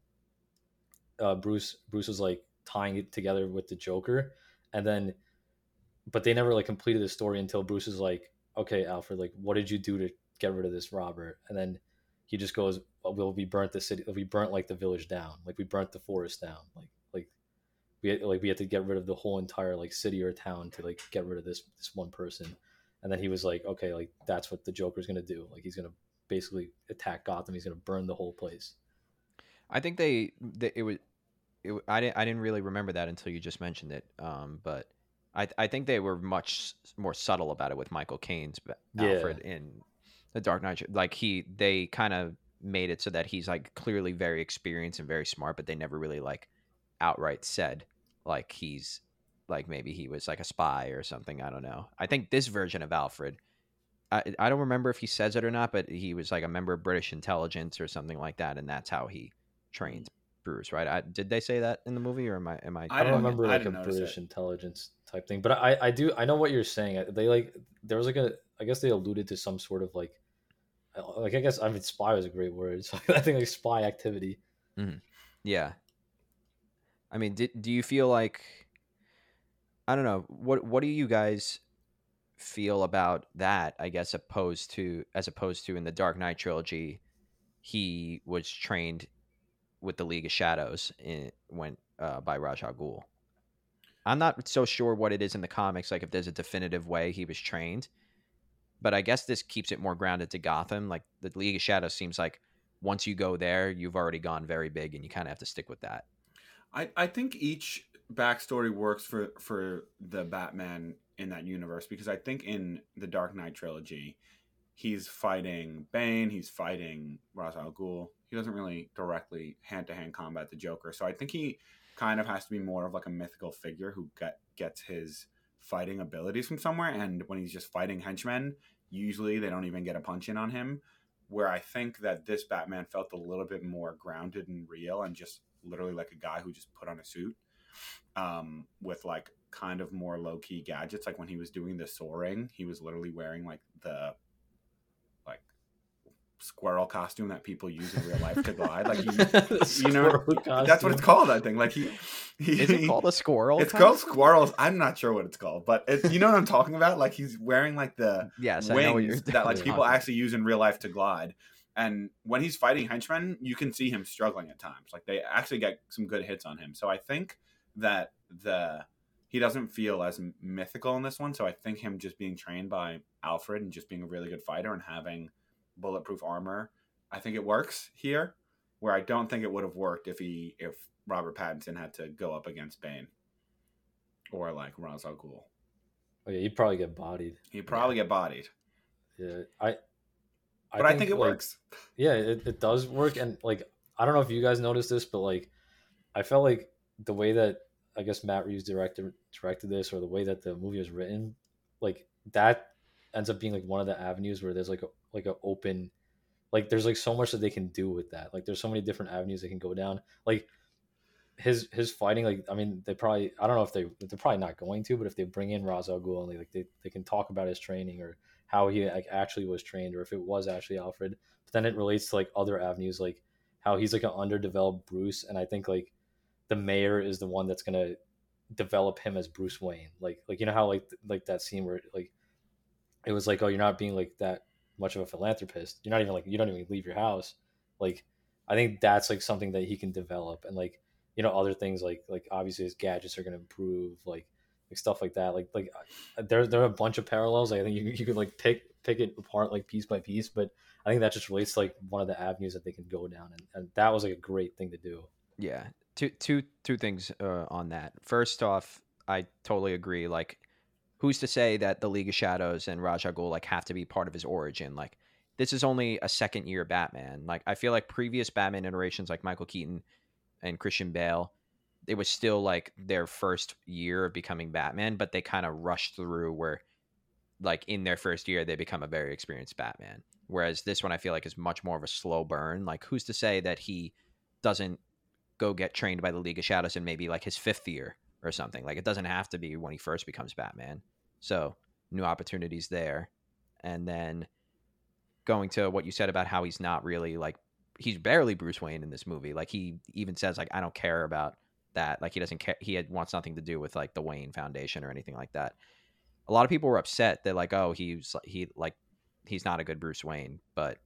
uh Bruce Bruce was like tying it together with the Joker. And then but they never like completed the story until Bruce is like okay Alfred like what did you do to get rid of this robber? And then he just goes well we burnt the city we burnt like the village down. Like we burnt the forest down. Like we had, like we had to get rid of the whole entire like city or town to like get rid of this this one person and then he was like okay like that's what the joker's gonna do like he's gonna basically attack gotham he's gonna burn the whole place I think they, they it was it, I didn't I didn't really remember that until you just mentioned it. Um, but I I think they were much more subtle about it with Michael Caine's Yeah. Alfred in The Dark Knight. Like he they kind of made it so that he's like clearly very experienced and very smart, but they never really like outright said like he's like maybe he was like a spy or something. I don't know. I think this version of Alfred. I, I don't remember if he says it or not, but he was like a member of British intelligence or something like that, and that's how he trained Bruce, right? I, did they say that in the movie, or am I am I? I, I don't remember like a British it. intelligence type thing, but I I do I know what you're saying. They like there was like a I guess they alluded to some sort of like uh, like I guess I mean spy was a great word. So I think like spy activity. Yeah. I mean, did, do you feel like I don't know what what do you guys feel about that? I guess opposed to as opposed to in the Dark Knight trilogy, he was trained with the League of Shadows in, when uh, by Ra's al Ghul. I'm not so sure what it is in the comics, like if there's a definitive way he was trained, but I guess this keeps it more grounded to Gotham. Like the League of Shadows seems like once you go there, you've already gone very big, and you kind of have to stick with that. I, I think each backstory works for for the Batman in that universe because I think in the Dark Knight trilogy, he's fighting Bane, he's fighting Ra's al Ghul. He doesn't really directly hand to hand combat the Joker, so I think he kind of has to be more of like a mythical figure who get, gets his fighting abilities from somewhere. And when he's just fighting henchmen, usually they don't even get a punch in on him. Where I think that this Batman felt a little bit more grounded and real and just literally like a guy who just put on a suit um, with like kind of more low key gadgets. Like when he was doing the soaring, he was literally wearing like the like squirrel costume that people use in real life to glide. Like he, you know, that's what it's called. I think. Like he, he is it called a squirrel? It's called squirrels. I'm not sure what it's called, but it, you know what I'm talking about. Like he's wearing like the yes, wings that like people actually use in real life to glide. And when he's fighting henchmen, you can see him struggling at times. Like they actually get some good hits on him. So I think that the he doesn't feel as mythical in this one. So I think him just being trained by Alfred and just being a really good fighter and having bulletproof armor, I think it works here. Where I don't think it would have worked if he if Robert Pattinson had to go up against Bane or like Ra's al Ghul. Oh yeah, he'd probably get bodied. He'd probably yeah. get bodied. Yeah, I. I but think, I think it like, works. Yeah, it, it does work, and like I don't know if you guys noticed this, but like I felt like the way that I guess Matt Reeves directed directed this, or the way that the movie was written, like that ends up being like one of the avenues where there's like a like an open, like there's like so much that they can do with that. Like there's so many different avenues they can go down. Like his his fighting, like I mean, they probably I don't know if they they're probably not going to, but if they bring in Ra's al Ghul and like they, they can talk about his training or how he like actually was trained or if it was actually Alfred. But then it relates to like other avenues, like how he's like an underdeveloped Bruce, and I think like the mayor is the one that's gonna develop him as Bruce Wayne. Like like you know how like like that scene where like it was like oh you're not being like that much of a philanthropist. You're not even like you don't even leave your house. Like I think that's like something that he can develop and like you know other things like like obviously his gadgets are gonna improve like like stuff like that. Like like uh, there there are a bunch of parallels. I think you you could like pick pick it apart like piece by piece, but I think that just relates like one of the avenues that they can go down, and, and that was like a great thing to do. Yeah, two two two things uh, on that. First off, I totally agree. Like, who's to say that the League of Shadows and Ghul like have to be part of his origin? Like, this is only a second year Batman. Like, I feel like previous Batman iterations, like Michael Keaton and Christian Bale, it was still like their first year of becoming Batman, but they kind of rushed through where, like, in their first year, they become a very experienced Batman. Whereas this one, I feel like is much more of a slow burn. Like, who's to say that he doesn't go get trained by the League of Shadows in maybe like his fifth year or something. Like it doesn't have to be when he first becomes Batman. So new opportunities there. And then going to what you said about how he's not really like he's barely Bruce Wayne in this movie. Like he even says like I don't care about that. Like he doesn't care. He had, wants nothing to do with like the Wayne Foundation or anything like that. A lot of people were upset. They're like, oh, he's he like he's not a good Bruce Wayne. But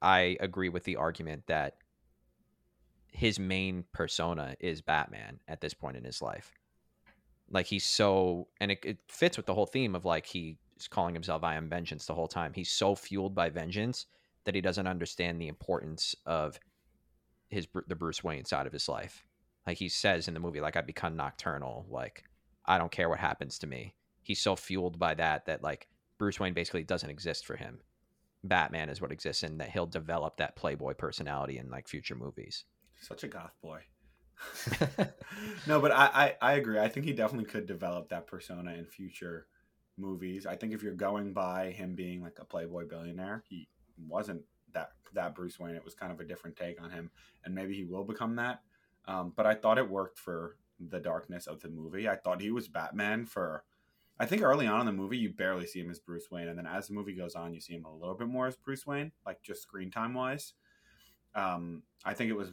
I agree with the argument that his main persona is Batman at this point in his life. Like he's so, and it, it fits with the whole theme of like he's calling himself "I am vengeance" the whole time. He's so fueled by vengeance that he doesn't understand the importance of his the Bruce Wayne side of his life. Like he says in the movie, like I become nocturnal. Like I don't care what happens to me. He's so fueled by that that like Bruce Wayne basically doesn't exist for him. Batman is what exists, and that he'll develop that playboy personality in like future movies. Such a goth boy. no, but I, I, I agree. I think he definitely could develop that persona in future movies. I think if you're going by him being like a playboy billionaire, he wasn't that that Bruce Wayne. It was kind of a different take on him, and maybe he will become that. Um, but I thought it worked for the darkness of the movie. I thought he was Batman for. I think early on in the movie, you barely see him as Bruce Wayne, and then as the movie goes on, you see him a little bit more as Bruce Wayne, like just screen time wise um, I think it was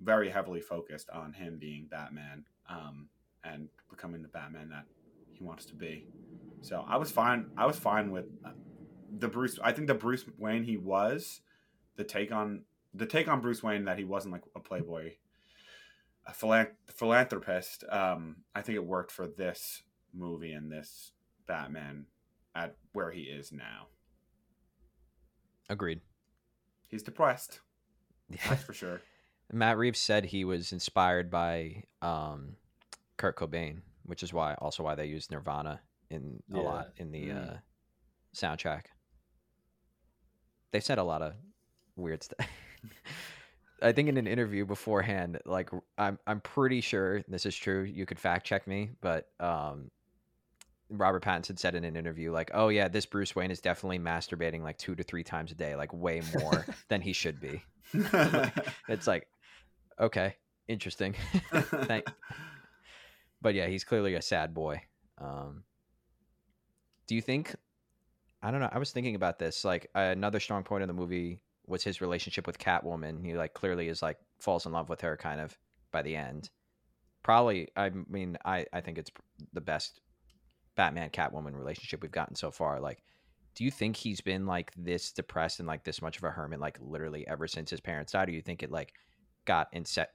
very heavily focused on him being Batman um, and becoming the Batman that he wants to be. So I was fine. I was fine with uh, the Bruce. I think the Bruce Wayne he was the take on the take on Bruce Wayne that he wasn't like a playboy, a philan- philanthropist. Um, I think it worked for this movie and this Batman at where he is now. Agreed. He's depressed. Yeah. That's for sure. Matt Reeves said he was inspired by um, Kurt Cobain, which is why also why they used Nirvana in a Yeah. lot in the Mm. uh, soundtrack. They said a lot of weird stuff. I think in an interview beforehand, like I'm I'm pretty sure this is true. You could fact check me, but um, Robert Pattinson said in an interview, like, "Oh yeah, this Bruce Wayne is definitely masturbating like two to three times a day, like way more than he should be." It's like, okay, interesting. Thank- but yeah, he's clearly a sad boy. Um, do you think? I don't know. I was thinking about this. Like another strong point of the movie was his relationship with Catwoman. He like clearly is like falls in love with her kind of by the end. Probably, I mean, I I think it's the best Batman Catwoman relationship we've gotten so far. Like, do you think he's been like this depressed and like this much of a hermit like literally ever since his parents died? Or do you think it like got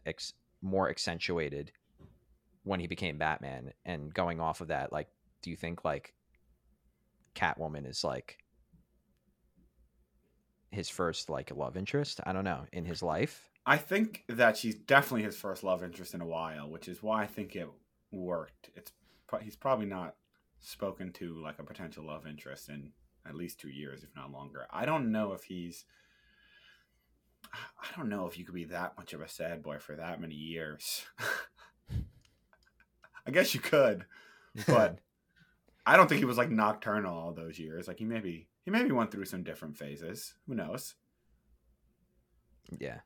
ex- more accentuated when he became Batman? And going off of that, like, do you think like Catwoman is like his first like love interest? I don't know in his life. I think that she's definitely his first love interest in a while, which is why I think it worked. It's he's probably not spoken to like a potential love interest in at least two years, if not longer. I don't know if he's. I don't know if you could be that much of a sad boy for that many years. I guess you could, but I don't think he was like nocturnal all those years. Like he maybe he maybe went through some different phases. Who knows? yeah,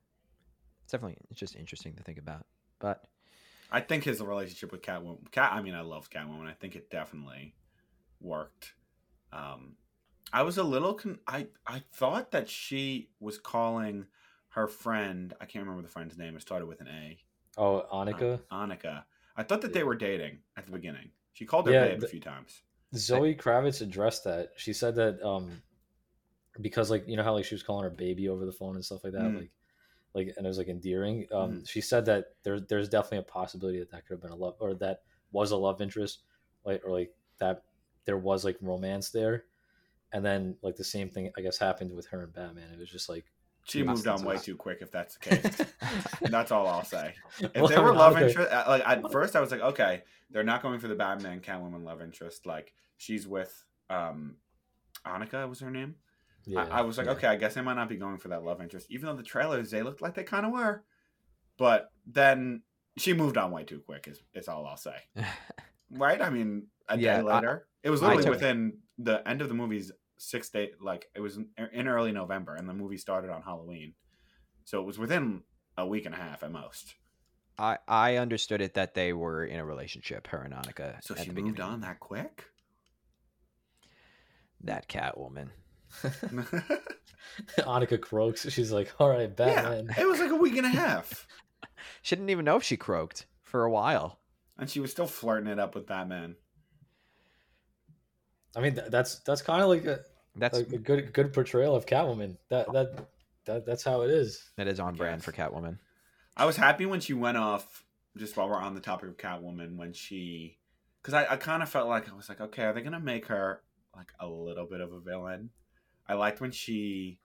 it's definitely it's just interesting to think about. But I think his relationship with Catwoman, Cat, I mean, I love Catwoman. I think it definitely worked. Um, I was a little, con- I I thought that she was calling her friend. I can't remember the friend's name. It started with an A. Oh, Annika. An- Annika. I thought that they were dating at the beginning. She called her Yeah, babe a few times. Zoe Kravitz addressed that. She said that um because like you know how like she was calling her baby over the phone and stuff like that, Mm. like like and it was like endearing. Um, Mm. she said that there there's definitely a possibility that that could have been a love or that was a love interest, like or like that there was like romance there, and then like the same thing I guess happened with her and Batman. It was just like She moved on way too quick. If that's the case, that's all I'll say. If Well, they were love interest, uh, like at first I was like, okay, they're not going for the Batman Catwoman love interest. Like she's with um, Annika was her name. Yeah, I, I was like, yeah. okay, I guess they might not be going for that love interest, even though the trailers they looked like they kind of were. But then she moved on way too quick. Is is all I'll say. Right? I mean, a Yeah, day I- later, it was literally within the end of the movie's six day. Like it was in, in early November, and the movie started on Halloween, so it was within a week and a half at most. I I understood it that they were in a relationship, her and Annika. So she moved beginning. on that quick. That Catwoman. Annika croaks. She's like, "All right, Batman." yeah, it was like a week and a half, She didn't even know if she croaked for a while. and she was still flirting it up with Batman. I mean, that's that's kind of like a, That's like a good good portrayal of Catwoman. That that that that's how it is. that is on brand guess. for Catwoman. I was happy when she went off. Just while we're on the topic of Catwoman, when she, because I, I kind of felt like I was like, okay, are they gonna make her like a little bit of a villain? I liked when she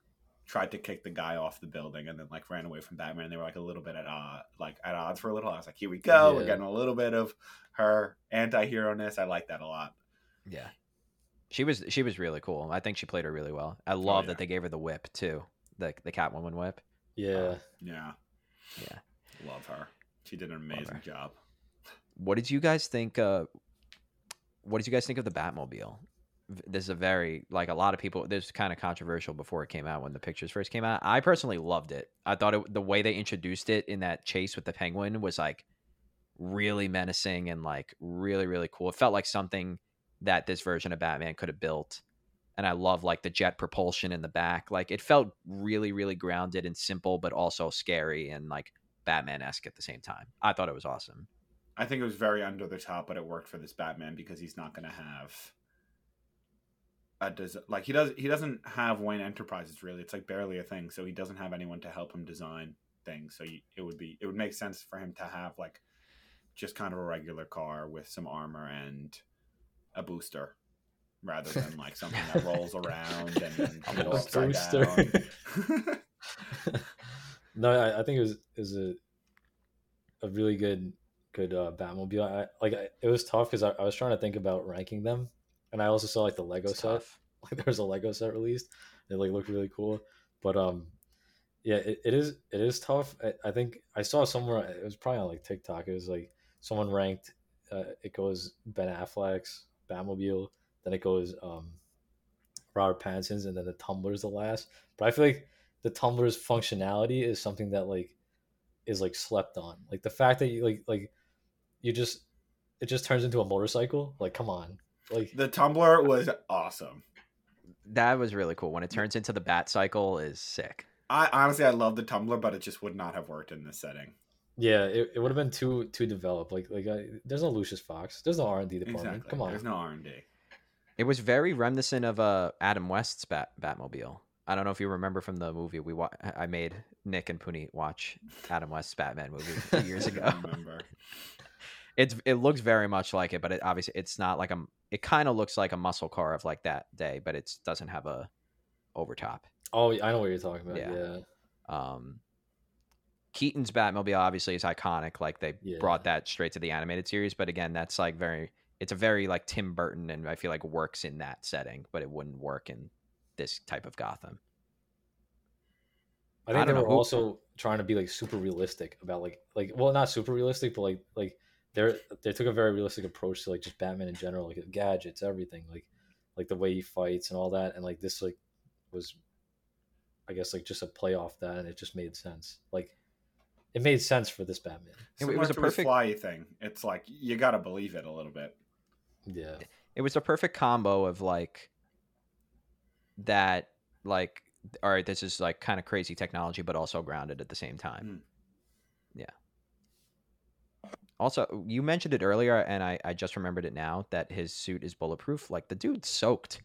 tried to kick the guy off the building and then like ran away from Batman. They were like a little bit at uh like at odds for a little. I was like, here we go, we're getting a little bit of her anti-hero ness. I like that a lot. Yeah. She was she was really cool. I think she played her really well. I love yeah. that they gave her the whip too. The the Catwoman whip. Yeah. Yeah, Yeah. love her. She did an amazing job. What did you guys think uh what did you guys think of the Batmobile? This is a very like a lot of people this was kind of controversial before it came out when the pictures first came out. I personally loved it. I thought it, the way they introduced it in that chase with the penguin was like really menacing and like really really cool. It felt like something that this version of Batman could have built. And I love like the jet propulsion in the back. Like it felt really really grounded and simple but also scary and like Batman-esque at the same time. I thought it was awesome. I think it was very under the top, but it worked for this Batman because he's not going to have a des- like he does he doesn't have Wayne Enterprises really. It's like barely a thing, so he doesn't have anyone to help him design things. So you, it would be it would make sense for him to have like just kind of a regular car with some armor and a booster rather than like something that rolls around and then can go A upside booster. down. no, I, I think it was is a a really good good uh, Batmobile. I, like I, it was tough because I, I was trying to think about ranking them, and I also saw like the Lego It's set. tough. Like there was a Lego set released. It like looked really cool, but um, yeah, it, it is it is tough. I, I think I saw somewhere it was probably on like TikTok. It was like someone ranked. Uh, it goes Ben Affleck's Batmobile, then it goes um, Robert Pattinson's, and then the Tumbler's the last. But I feel like the Tumbler's functionality is something that like is like slept on. Like the fact that you like like you just it just turns into a motorcycle. Like come on, like the Tumbler was awesome. That was really cool. When it turns into the bat cycle is sick. I honestly I love the Tumbler, but it just would not have worked in this setting. Yeah, it, it would have been too too developed. Like like I, there's no Lucius Fox. There's no R and D department. Exactly. Come on. There's no R and D. It was very reminiscent of uh, Adam West's Bat Batmobile. I don't know if you remember from the movie we wa- I made Nick and Puneet watch Adam West's Batman movie a few years ago. remember. it's it looks very much like it, but it obviously it's not like a. It kind of looks like a muscle car of like that day, but it doesn't have a overtop. Oh, I know what you're talking about. Yeah. Yeah. Um, Keaton's Batmobile obviously is iconic. Like they Yeah. brought that straight to the animated series, but again, that's like very. It's a very like Tim Burton, and I feel like works in that setting, but it wouldn't work in this type of Gotham. I I think don't they were who- also trying to be like super realistic about like like well not super realistic but like like they're they took a very realistic approach to like just Batman in general like gadgets everything like like the way he fights and all that and like this like was I guess like just a play off that and it just made sense like it made sense for this Batman. It- it was a perfect- fly thing. It's like you got to believe it a little bit. yeah. It was a perfect combo of like that like all right this is like kind of crazy technology but also grounded at the same time. Hmm. Yeah. Also you mentioned it earlier and I, I just remembered it now that his suit is bulletproof. Like the dude soaked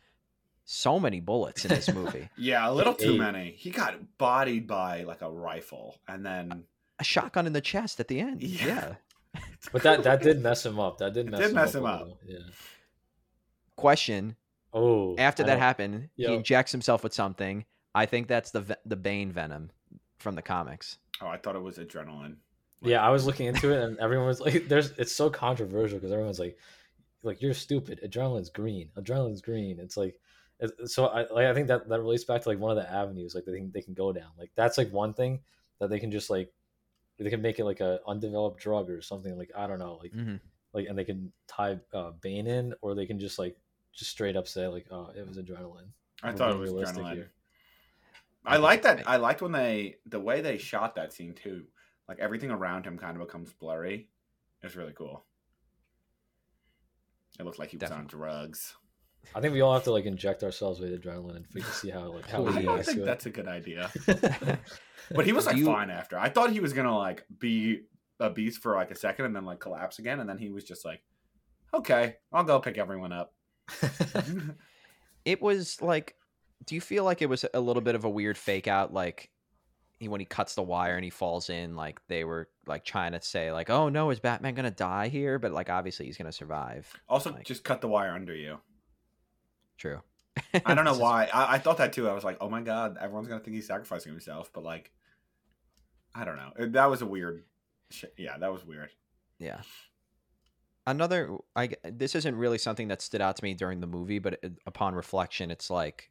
so many bullets in this movie. Yeah, a little too many. He got bodied by like a rifle, and then a shotgun in the chest at the end Yeah. yeah, but that that did mess him up that did It mess did him mess up him up. yeah question oh after I that know. happened he injects himself with something i think that's the the bane venom from the comics oh, I thought it was adrenaline. Yeah, I was looking into it, and everyone was like, "There's." It's so controversial because everyone's like, "Like you're stupid. Adrenaline's green. Adrenaline's green." It's like, it- so I like I think that that relates back to like one of the avenues like they think they can go down. Like that's like one thing that they can just like they can make it like a undeveloped drug or something. Like I don't know, like mm-hmm. like and they can tie uh, Bane in, or they can just like just straight up say like, "Oh, it was adrenaline." I We're thought it was realistic adrenaline. here. I like that. I liked when they the way they shot that scene too. Like everything around him kind of becomes blurry. It's really cool. It looked like he was on drugs. I think we all have to like inject ourselves with adrenaline and see how like how I don't think to that's a good idea. But he was like you- fine after. I thought he was gonna like be a beast for like a second and then like collapse again, and then he was just like, "Okay, I'll go pick everyone up." it was like do you feel like it was a little bit of a weird fake out like he, when he cuts the wire and he falls in like they were like trying to say like oh no is batman gonna die here but like obviously he's gonna survive also, Like- just cut the wire under you. true I don't know why. I, I thought that too. I was like, "Oh my god, everyone's gonna think he's sacrificing himself," but like, I don't know. That was a weird. Yeah, that was weird. yeah another I this isn't really something that stood out to me during the movie but it, upon reflection it's like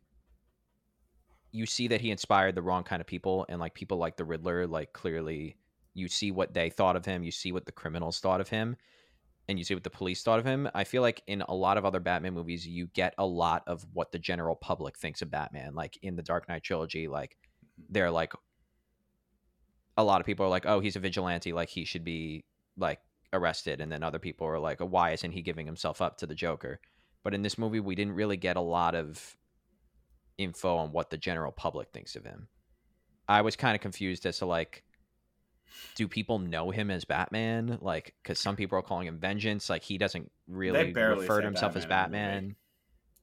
you see that he inspired the wrong kind of people and like people like the riddler like clearly you see what they thought of him you see what the criminals thought of him and you see what the police thought of him i feel like in a lot of other batman movies you get a lot of what the general public thinks of batman like in the dark knight trilogy like mm-hmm. they're like a lot of people are like oh he's a vigilante like he should be like arrested and then other people are like oh, why isn't he giving himself up to the joker but in this movie we didn't really get a lot of info on what the general public thinks of him i was kind of confused as to like do people know him as batman like because some people are calling him vengeance like he doesn't really refer to himself as Batman movie. batman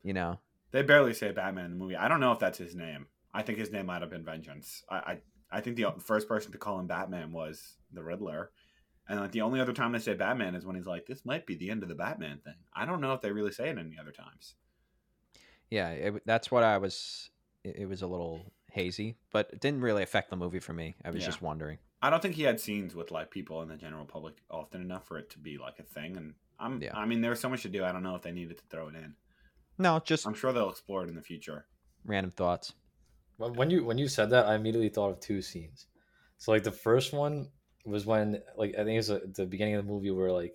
you know They barely say Batman in the movie. I don't know if that's his name. I think his name might have been Vengeance. I I, I think uh, the first person to call him Batman was the Riddler. And like the only other time they say Batman is when he's like, "This might be the end of the Batman thing." I don't know if they really say it any other times. Yeah, it, that's what I was. It, it was a little hazy, but it didn't really affect the movie for me. I was Yeah. just wondering. I don't think he had scenes with like people in the general public often enough for it to be like a thing. And I'm, Yeah. I mean, there was so much to do. I don't know if they needed to throw it in. No, just I'm sure they'll explore it in the future. random thoughts. When when you when you said that, I immediately thought of two scenes. So like the first one was when like I think it's at the beginning of the movie where like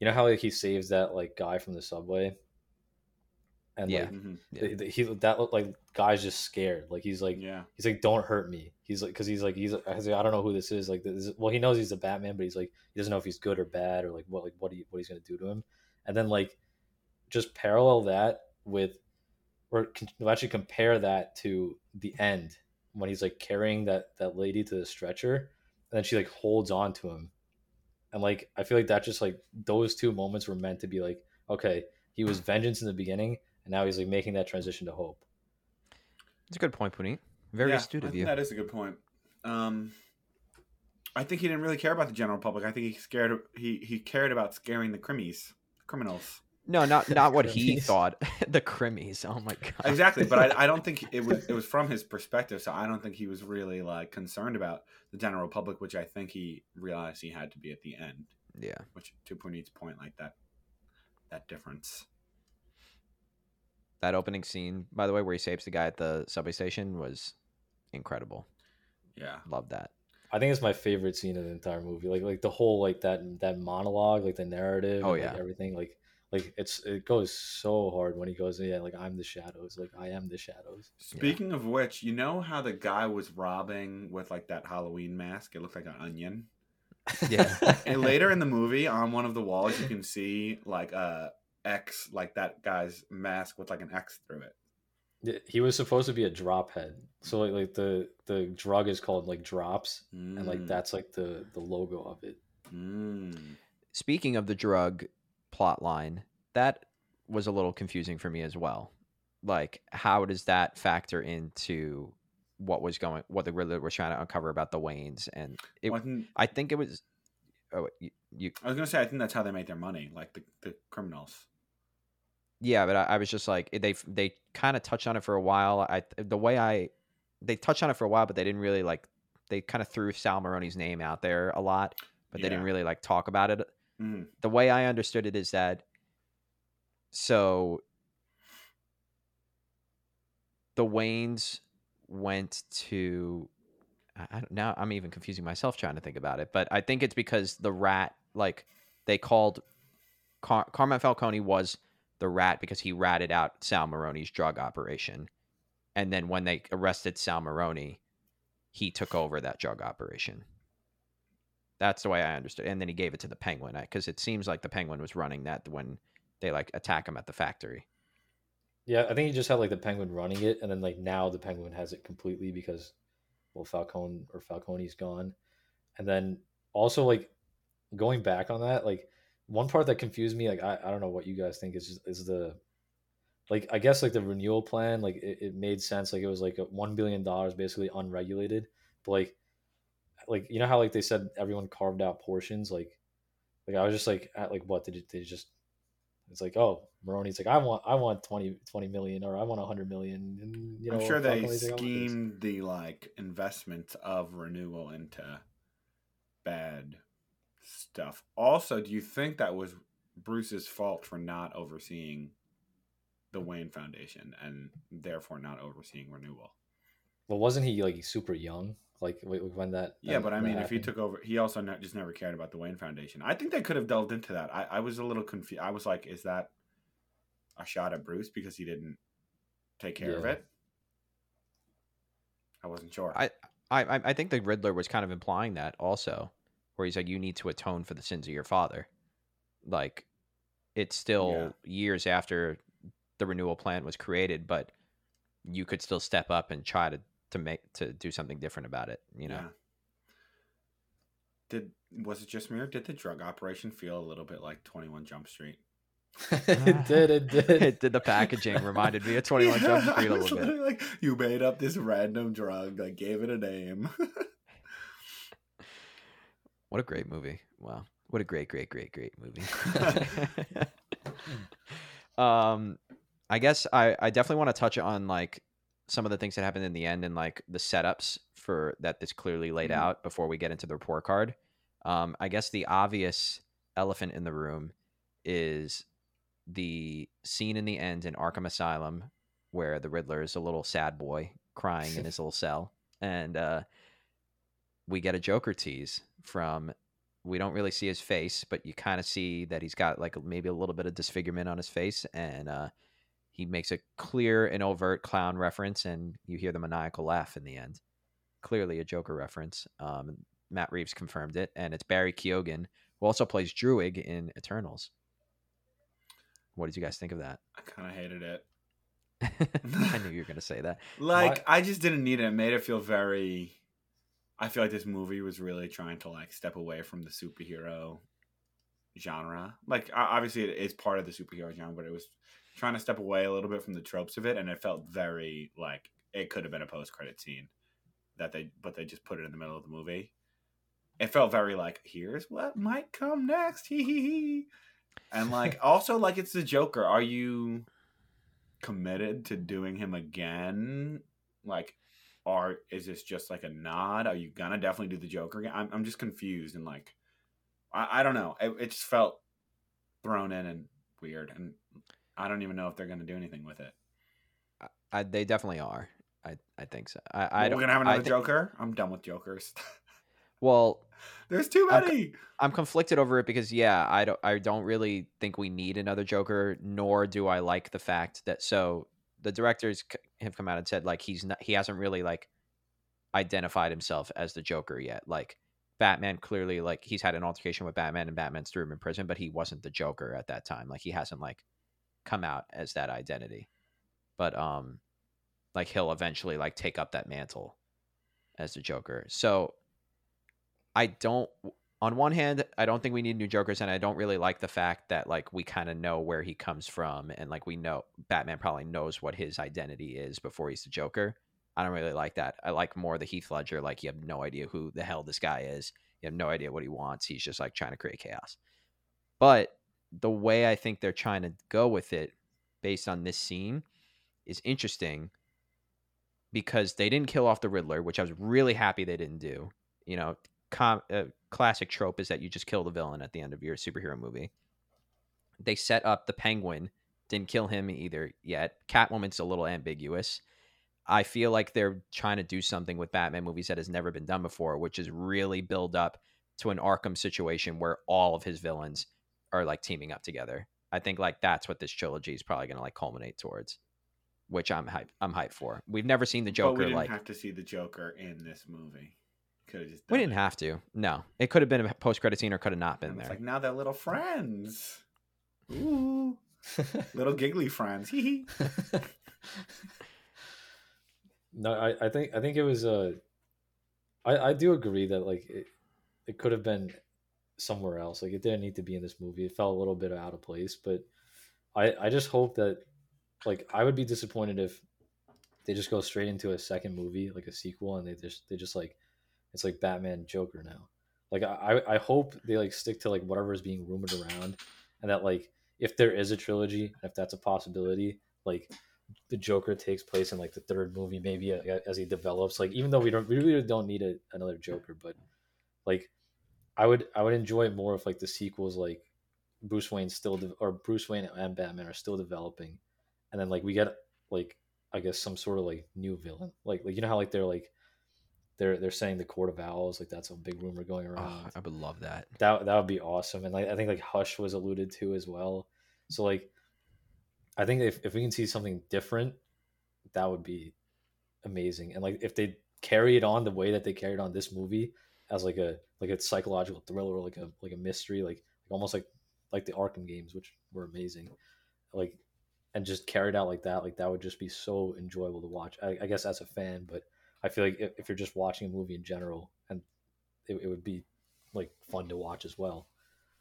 you know how like he saves that like guy from the subway, and Yeah. like Mhm. Yeah. the- the- he that looked like guy's just scared. Like he's like Yeah. he's like don't hurt me. He's like because he's like he's I like, I don't know who this is. Like this is, well he knows he's a Batman, but he's like he doesn't know if he's good or bad or like what like what he what he's gonna do to him. And then like just parallel that with or con- well, actually compare that to the end when he's like carrying that that lady to the stretcher and then she like holds on to him and like i feel like that just like those two moments were meant to be like okay he was vengeance in the beginning and now he's like making that transition to hope It's a good point, Puneet. Very Yeah, astute I of think you. That is a good point. Um, I think he didn't really care about the general public. I think he scared. He he cared about scaring the crimmies, criminals. No, not not what he thought. the crimmies. Oh my god. Exactly, but I, I don't think it was it was from his perspective. So I don't think he was really like concerned about the general public, which I think he realized he had to be at the end. yeah. Which to Puneet's point, like that that difference. That opening scene, by the way, where he saves the guy at the subway station was incredible. Yeah, Love that. i think it's my favorite scene in the entire movie like like the whole like that that monologue like the narrative Oh, and, like, yeah. everything like like it's it goes so hard when he goes yeah like i'm the shadows like i am the shadows Speaking of which, you know how the guy was robbing with like that Halloween mask? It looked like an onion. Yeah. And later in the movie, on one of the walls, you can see like a X, like that guy's mask with like an X through it. He was supposed to be a drop head so like, like the the drug is called like drops and like Mm, that's like the the logo of it mm. Speaking of the drug plot line, that was a little confusing for me as well. Like, how does that factor into what was going, what the Riddler was trying to uncover about the Waynes? And it, Wasn't- I think it was. Oh, you, you I was gonna say, I think that's how they make their money, like the, the criminals. Yeah, but I, I was just like they they kind of touched on it for a while. I the way I they touched on it for a while, but they didn't really like they kind of threw Sal Maroni's name out there a lot, but they didn't really like talk about it. Mhm. The way I understood it is that so the Waynes went to I now I'm even confusing myself trying to think about it, but I think it's because the rat like they called Car- Carmine Falcone was the rat because he ratted out Sal Maroni's drug operation. And then when they arrested Sal Maroni, he took over that drug operation. That's the way I understood. And then he gave it to the Penguin because it seems like the Penguin was running that when they like attack him at the factory. yeah i think he just had like the penguin running it and then like now the penguin has it completely because well falcone or falcone's gone and then also like going back on that like one part that confused me like i, I don't know what you guys think is is the like i guess like the renewal plan like it, it made sense like it was like a one billion dollars basically unregulated but like like you know how like they said everyone carved out portions like like i was just like at like what did it they just it's like oh Maroni's like I want I want 20, 20 million or I want 100 million and you know I'm sure they Falcone's like, "I want this." schemed the like investment of renewal into bad stuff. Also, do you think that was Bruce's fault for not overseeing the Wayne Foundation and therefore not overseeing renewal? well wasn't he like super young like when that Yeah, that- but I that mean, if he took over, he also ne- just never cared about the Wayne Foundation. I think they could have delved into that. I, I was a little confused. I was like, is that a shot at Bruce because he didn't take care of it? I wasn't sure. I, I I think the Riddler was kind of implying that also, where he's like, you need to atone for the sins of your father. Like, it's still years after the renewal plan was created, but you could still step up and try to to make to do something different about it. You know, Yeah. Did was it just me or did the drug operation feel a little bit like Twenty One Jump Street? it did. It did. it did. The packaging reminded me of Twenty One Jump Street a It's little bit. Like you made up this random drug, like gave it a name. What a great movie! Wow, what a great, great, great, great movie. um, I guess I I definitely want to touch on like some of the things that happened in the end and like the setups for that that's clearly laid Mhm. out before we get into the report card. Um, I guess the obvious elephant in the room is the scene in the end in Arkham Asylum where the Riddler is a little sad boy crying in his little cell, and uh, we get a Joker tease from. We don't really see his face, but you kind of see that he's got like maybe a little bit of disfigurement on his face, and uh, he makes a clear and overt clown reference, and you hear the maniacal laugh in the end. Clearly a Joker reference. Um, Matt Reeves confirmed it, and it's Barry Keoghan, who also plays Druig in Eternals. What did you guys think of that? I kind of hated it. I knew you were going to say that. Like My- I just didn't need it. It made it feel very. I feel like this movie was really trying to like step away from the superhero genre. Like obviously it is part of the superhero genre, but it was trying to step away a little bit from the tropes of it, and it felt very like it could have been a post credit scene that they, but they just put it in the middle of the movie. It felt very like here's what might come next, hee hee hee, and like also like it's the Joker. Are you committed to doing him again? Like, or is this just like a nod? Are you gonna definitely do the Joker again? I'm, I'm just confused and like, I, I don't know. It, it just felt thrown in and weird, and I don't even know if they're gonna do anything with it. I, they definitely are. I, I think so. I, I We're gonna have I another Joker. I'm done with Jokers. Well, There's too I'm many. I'm conflicted over it because yeah, I don't I don't really think we need another Joker, nor do I like the fact that so the directors c- have come out and said like he's not he hasn't really like identified himself as the Joker yet. Like Batman clearly like he's had an altercation with Batman and Batman's threw him in prison, but he wasn't the Joker at that time. Like he hasn't like come out as that identity. But um like he'll eventually like take up that mantle as the Joker. So I don't on one hand, I don't think we need new Jokers, and I don't really like the fact that like we kind of know where he comes from, and like we know Batman probably knows what his identity is before he's the Joker. I don't really like that. I like more the Heath Ledger, like you have no idea who the hell this guy is. You have no idea what he wants. He's just like trying to create chaos. But the way I think they're trying to go with it, based on this scene, is interesting because they didn't kill off the Riddler, which I was really happy they didn't do. You know, com- uh, classic trope is that you just kill the villain at the end of your superhero movie. They set up the Penguin, didn't kill him either yet. Catwoman's a little ambiguous. I feel like they're trying to do something with Batman movies that has never been done before, which is really build up to an Arkham situation where all of his villains are like teaming up together. I think like that's what this trilogy is probably going to like culminate towards, which I'm hype. I'm hyped for. We've never seen the but Joker we didn't like have to see the Joker in this movie. Could have just. we didn't it. have to. No, it could have been a post credit scene or could have not been And it's there. like now they're little friends. Ooh, little giggly friends. Hee hee. no, I, I think I think it was uh I, I do agree that like it, it could have been somewhere else. Like it didn't need to be in this movie. It felt a little bit out of place, but I I just hope that like I would be disappointed if they just go straight into a second movie, like a sequel, and they just they just like it's like Batman Joker now. Like I I hope they like stick to like whatever is being rumored around, and that like if there is a trilogy, if that's a possibility, like the Joker takes place in like the third movie, maybe uh, as he develops. Like even though we don't we really don't need a, another Joker, but like I would I would enjoy it more if like the sequels like Bruce Wayne still de- or Bruce Wayne and Batman are still developing, and then like we get like I guess some sort of like new villain, like like you know how like they're like they're they're saying the Court of Owls, like that's a big rumor going ah, around. Oh, I would love that. That that would be awesome, and like I think like Hush was alluded to as well. So like, I think if if we can see something different, that would be amazing. And like if they carry it on the way that they carried on this movie as like a like a psychological thriller, like a like a mystery, like, like almost like like the Arkham games, which were amazing, like and just carried out like that, like that would just be so enjoyable to watch. I, I guess as a fan, but I feel like if, if you're just watching a movie in general, and it, it would be like fun to watch as well.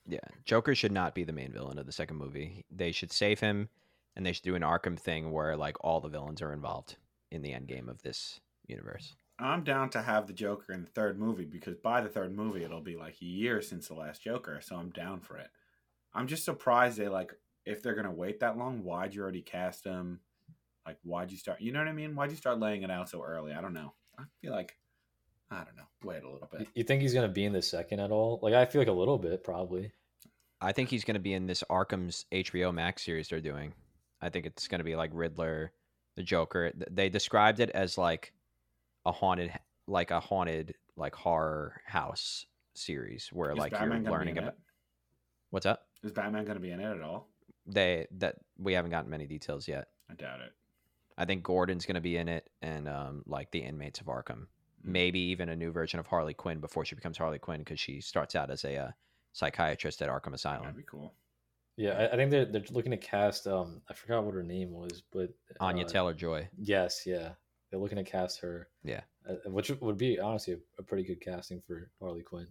Yeah, Joker should not be the main villain of the second movie. They should save him, and they should do an Arkham thing where like all the villains are involved in the end game of this universe. I'm down to have the Joker in the third movie because by the third movie it'll be like a year since the last Joker, so I'm down for it. I'm just surprised they like if they're gonna wait that long, why'd you already cast him? Like why'd you start you know what I mean? Why'd you start laying it out so early? I don't know. I feel like I don't know. Wait a little bit. You- You think he's gonna be in the second at all? Like I feel like a little bit, probably. I think he's going to be in this Arkham's HBO Max series they're doing. I think it's going to be like Riddler, the Joker. They described it as like a haunted, like a haunted, like horror house series where Is like Batman you're learning about what's up. Is Batman gonna be in it at all? They that we haven't gotten many details yet. I doubt it. I think Gordon's going to be in it, and um, like the inmates of Arkham. Maybe even a new version of Harley Quinn before she becomes Harley Quinn because she starts out as a uh, psychiatrist at Arkham Asylum. That'd be cool. Yeah, I, I think they're they're looking to cast. Um, I forgot what her name was, but Anya uh, Taylor Joy. Yes, yeah, they're looking to cast her. Yeah. uh, which would be honestly a, a pretty good casting for Harley Quinn.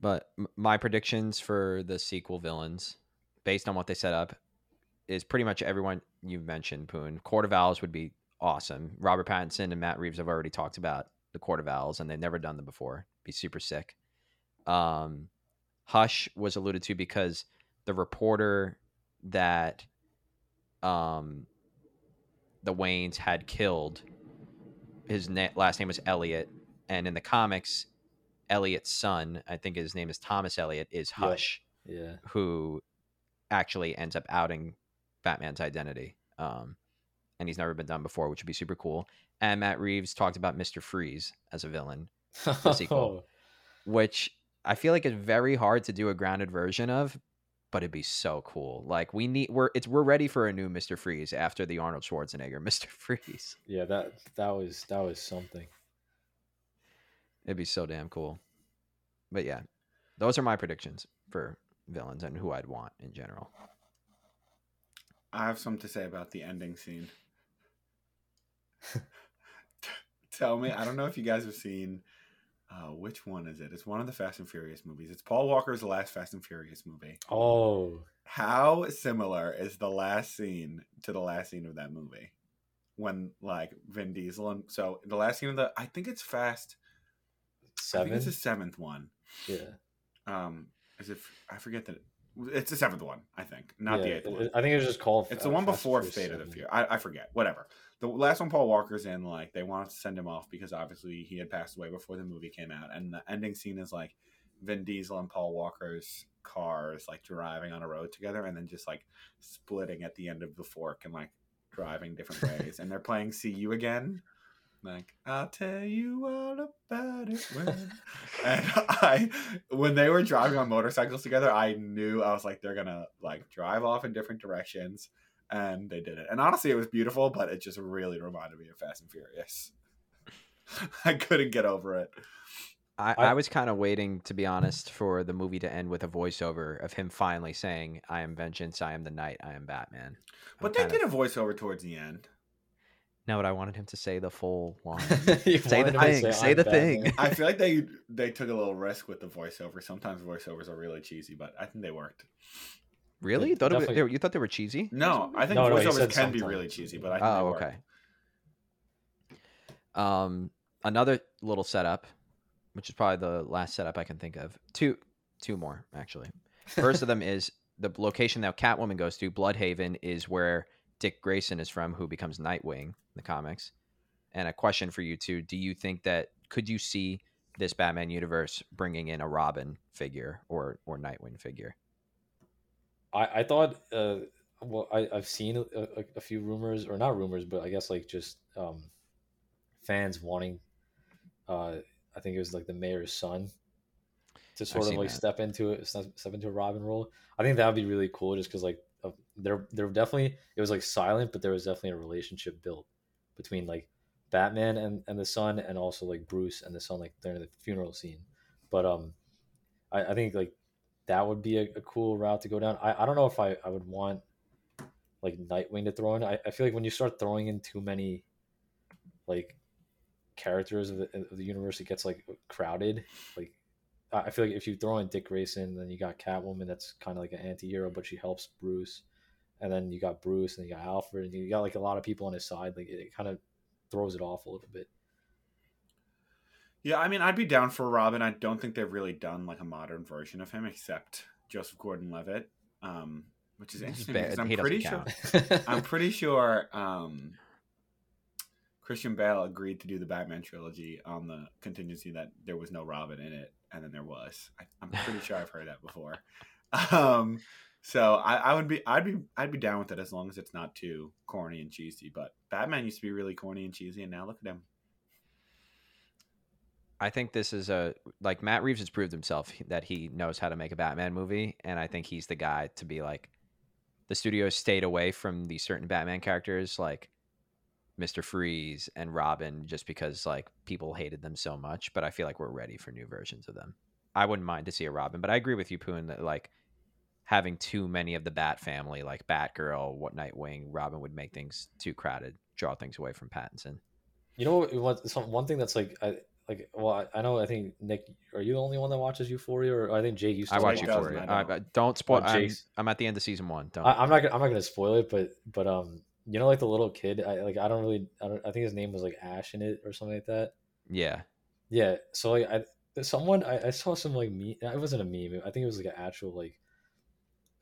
But m- my predictions for the sequel villains, based on what they set up, is pretty much everyone you've mentioned. Poon Court of Owls would be awesome. Robert Pattinson and Matt Reeves have already talked about the Court of Owls, and they've never done them before. Be super sick. Um, Hush was alluded to because the reporter that um, the Waynes had killed, his na- last name was Elliot, and in the comics, Elliot's son, I think his name is Thomas Elliot, is Yeah. Hush, Yeah, who actually ends up outing Batman's identity. Um, and he's never been done before, which would be super cool. And Matt Reeves talked about Mister Freeze as a villain, The sequel. which I feel like is very hard to do a grounded version of, but it'd be so cool. Like we need we're it's we're ready for a new Mister Freeze after the Arnold Schwarzenegger Mister Freeze. yeah, that that was that was something. It'd be so damn cool. But yeah, those are my predictions for villains and who I'd want in general. I have something to say about the ending scene. Tell me, I don't know if you guys have seen uh, which one is it? It's one of the Fast and Furious movies. It's Paul Walker's last Fast and Furious movie. Oh, How similar is the last scene to the last scene of that movie? When like Vin Diesel and so the last scene of the I think it's Fast. I seven. think it's the seventh one. yeah, Um, as if I forget that. It's the seventh one. I think, not the eighth it- one. I think it was just called. It's the uh, one before Fate of the 7. Fear. I, I forget. Whatever. The last one Paul Walker's in, like, they wanted to send him off because obviously he had passed away before the movie came out. And the ending scene is like Vin Diesel and Paul Walker's cars like driving on a road together and then just like splitting at the end of the fork and like driving different ways. and they're playing See You Again. Like, I'll tell you all about it when. and I, when they were driving on motorcycles together, I knew I was like, they're gonna like drive off in different directions, and they did it. And honestly, it was beautiful, but it just really reminded me of Fast and Furious. I couldn't get over it. I, I- I was kind of waiting, to be honest, for the movie to end with a voiceover of him finally saying, "I am vengeance. I am the night. I am Batman." But they did a voiceover towards the end. No, but I wanted him to say the full line. Say the wanted him to thing, say "I'm the Batman." thing. I feel like they they took a little risk with the voiceover. Sometimes voiceovers are really cheesy, but I think they worked. really? You It thought it they were- you thought they were cheesy? No, I think No, no, voiceovers said can be really cheesy, but I think Oh, they worked. okay. Um, another little setup, which is probably the last setup I can think of. Two, two more actually. First of them is the location that Catwoman goes to. Blüdhaven is where Dick Grayson is from, who becomes Nightwing in the comics. And a question for you too: Do you think that could you see this Batman universe bringing in a Robin figure or or Nightwing figure? I, I thought uh well I, I've seen a, a, a few rumors or not rumors but I guess like just um fans wanting uh I think it was like the mayor's son to sort of like that. step into it step step into a Robin role. I think that would be really cool just because like of, there there definitely it was like silent but there was definitely a relationship built between like Batman and, and the son and also like Bruce and the son like during the funeral scene. But um I, I think like that would be a, a cool route to go down. I, I don't know if I, I would want like Nightwing to throw in. I, I feel like when you start throwing in too many like characters of the, of the universe, it gets like crowded. Like I feel like if you throw in Dick Grayson, then you got Catwoman. That's kind of like an anti-hero, but she helps Bruce. And then you got Bruce, and you got Alfred, and you got like a lot of people on his side. Like it, it kind of throws it off a little bit. Yeah, I mean, I'd be down for Robin. I don't think they've really done like a modern version of him, except Joseph Gordon-Levitt, um, which is interesting because I'm he doesn't pretty sure. I'm pretty sure um, Christian Bale agreed to do the Batman trilogy on the contingency that there was no Robin in it, and then there was. I, I'm pretty sure I've heard that before. Um, so I, I would be, I'd be, I'd be down with it as long as it's not too corny and cheesy. But Batman used to be really corny and cheesy, and now look at him. I think this is a like Matt Reeves has proved himself that he knows how to make a Batman movie, and I think he's the guy to be like. The studio stayed away from these certain Batman characters like Mister Freeze and Robin just because like people hated them so much. But I feel like we're ready for new versions of them. I wouldn't mind to see a Robin, but I agree with you, Poon, that like having too many of the Bat family, like Batgirl, what Nightwing, Robin, would make things too crowded, draw things away from Pattinson. You know what? what some, one thing that's like, I like. Well, I, I know. I think Nick, are you the only one that watches Euphoria? Or I think Jake used to. I watch Jake watch doesn't, Euphoria. I I, don't. I- don't spoil. Oh, I'm, I'm at the end of season one. Don't. I, I'm not. gonna- I'm not gonna spoil it, but but um, you know, like the little kid. I like. I don't really. I don't. I think his name was like Ash in it or something like that. yeah. Yeah. So like, I someone I, I saw some like meme. It wasn't a meme. I think it was like an actual like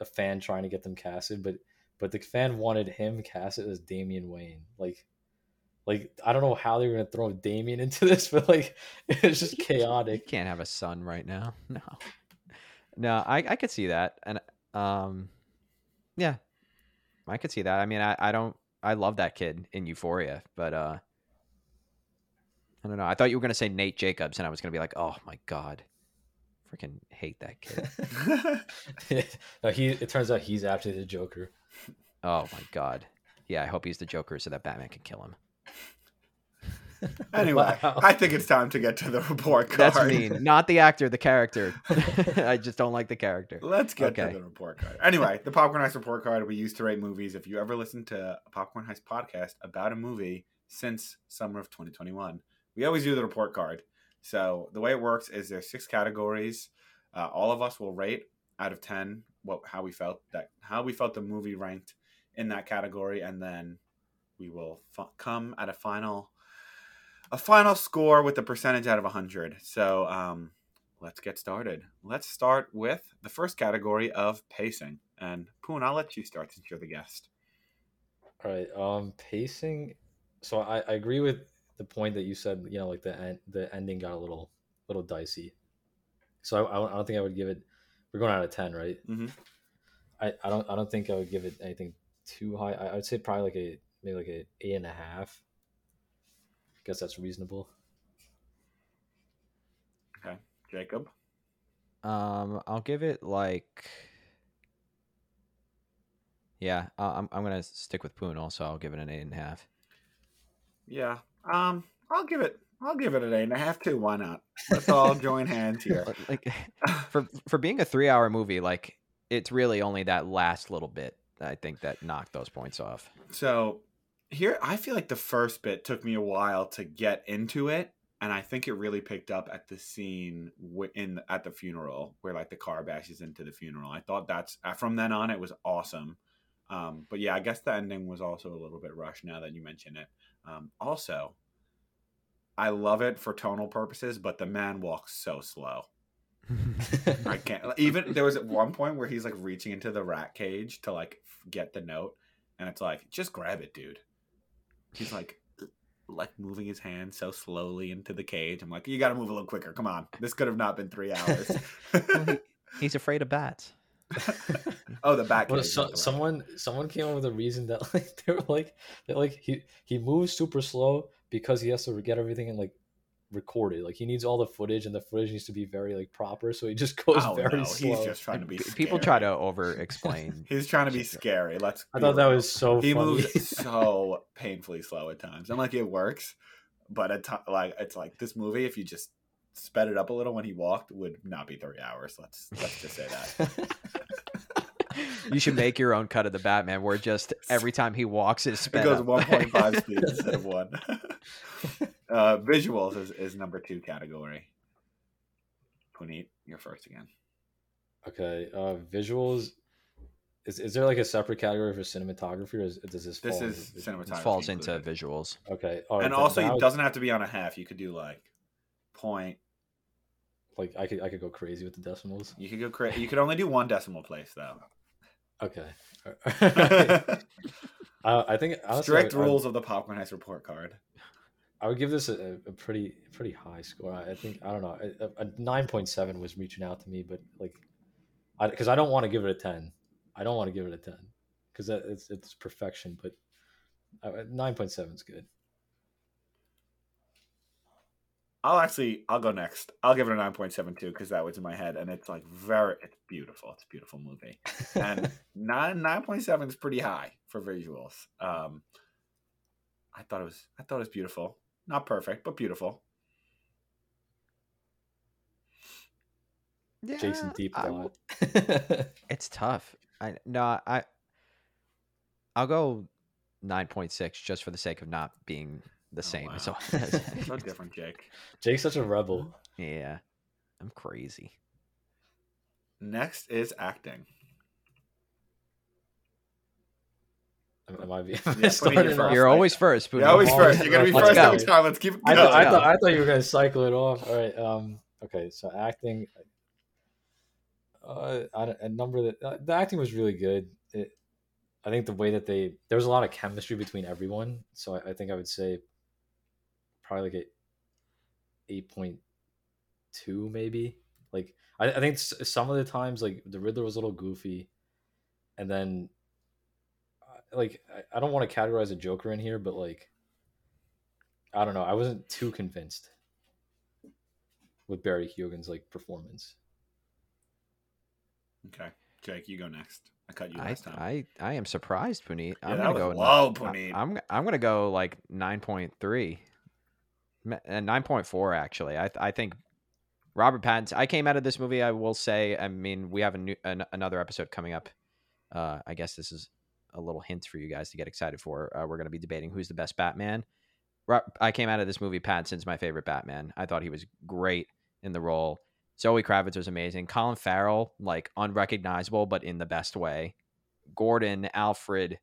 a fan trying to get them casted, but but the fan wanted him casted as Damian Wayne. Like like I don't know how they were gonna throw Damian into this, but like it's just You chaotic. can't have a son right now. No. No, I, I could see that. And um yeah. I could see that. I mean I, I don't I love that kid in Euphoria, but uh I don't know. I thought you were gonna say Nate Jacobs and I was gonna be like, oh my god. Freaking hate that kid. no, he it turns out he's actually the Joker. Oh my god. Yeah, I hope he's the Joker so that Batman can kill him. Anyway, Wow. I think it's time to get to the report card. That's mean. Not the actor, the character. I just don't like the character. Let's get Okay. to the report card. Anyway, the Popcorn Heist report card we use to rate movies. If you ever listen to a Popcorn Heist podcast about a movie since summer of 2021, we always do the report card. So the way it works is there's six categories. Uh, all of us will rate out of ten what how we felt that how we felt the movie ranked in that category, and then we will f- come at a final a final score with a percentage out of 100. So um, let's get started. Let's start with the first category of pacing. And Poon, I'll let you start since you're the guest. All right. Um, pacing. So I, I agree with the point that you said. You know, like the end, the ending got a little little dicey. So I, I don't- think I would give it. We're going out of ten, right? Mhm. I, I don't I don't think I would give it anything too high. I, I'd say probably like a maybe like a eight and a half. I Guess that's reasonable. Okay, Jacob. Um, I'll give it like. Yeah, uh, I'm I'm gonna stick with Poon. Also, I'll give it an eight and a half. Yeah. Um, I'll give it. I'll give it an eight and a half too. Why not? Let's all join hands here. Like for for being a three hour movie, like it's really only that last little bit I think that knocked those points off. So here, I feel like the first bit took me a while to get into it, and I think it really picked up at the scene in at the funeral where like the car bashes into the funeral. I thought that's uh, from then on it was awesome. Um, but yeah, I guess the ending was also a little bit rushed. Now that you mention it, um, also, I love it for tonal purposes, but the man walks so slow. I can't even. There was at one point where he's like reaching into the rat cage to like get the note, and it's like, just grab it, dude. He's like, like moving his hand so slowly into the cage. I'm like, you got to move a little quicker. Come on, this could have not been three hours. Well, he- He's afraid of bats. Oh, the back. Well, so, the someone someone came up with a reason that like they were like that like he he moves super slow because he has to get everything and like recorded. Like he needs all the footage and the footage needs to be very like proper. So he just goes Oh, very no, slow. he's just trying to be. P- People try to over explain. He's trying to be scary. Let's. I be thought that was so funny. he funny. moves so painfully slow at times. I'm like, it works, but at ti- like it's like this movie. If you just sped it up a little when he walked, would not be three hours. Let's let's just say that. you should make your own cut of the Batman where just every time he walks is It goes 1.5 speed instead of one. uh, visuals is, is number two category. Puneet, you're first again. Okay, uh, visuals. Is, is there like a separate category for cinematography, or is, does this? This fall is under- cinematography. It falls into visuals. Okay, all right, and also, it doesn't have to be on a half. You could do like point. Like I could I could go crazy with the decimals. You could go. crazy. you could only do one decimal place though. Okay. I, I think honestly, Strict I, I- rules of the Popcorn Heist report card. I would give this a, a pretty pretty high score. I I think I don't know a, a nine point seven was reaching out to me, but like, because I don't want to give it a ten. I don't want to give it a ten because it's it's perfection. But uh, nine point seven is good. I'll actually I'll go next. I'll give it a nine point seven two because that was in my head, and it's like very it's beautiful. It's a beautiful movie, and nine nine point seven is pretty high for visuals. Um, I thought it was I thought it was beautiful. Not perfect, but beautiful. Yeah, Jason deep I thought. It's tough. I no, I I'll go nine point six just for the sake of not being the Oh, same. as wow. all- so different, Jake. Jake's such a rebel. yeah, I'm crazy. Next is acting. Am- Am I, be- am Yeah, I put in starting your off? first. You're always first. You're always first. You're gonna be first. first every time. Let's keep it I going. thought, I, go. thought, I thought you were gonna cycle it off. All right. Um. Okay. So acting. Uh, I don't- a number that uh, the acting was really good. It, I think the way that they there was a lot of chemistry between everyone. So I, I think I would say probably like a eight point two maybe. Like I, I think some of the times like the Riddler was a little goofy, and then uh, like I, I don't want to categorize a Joker in here, but like I don't know. I wasn't too convinced with Barry Keoghan's like performance. Okay, Jake, you go next. I cut you I, last time. I I am surprised, Puneet. Yeah, I'm that gonna was go low, I- Puneet. I'm I'm gonna go like nine point three, and point four actually. I I think Robert Pattinson. I came out of this movie. I will say. I mean, we have a new an, another episode coming up. Uh, I guess this is a little hint for you guys to get excited for. Uh, we're gonna be debating who's the best Batman. I came out of this movie. Pattinson's my favorite Batman. I thought he was great in the role. Zoe Kravitz was amazing. Colin Farrell, like unrecognizable, but in the best way. Gordon, Alfred,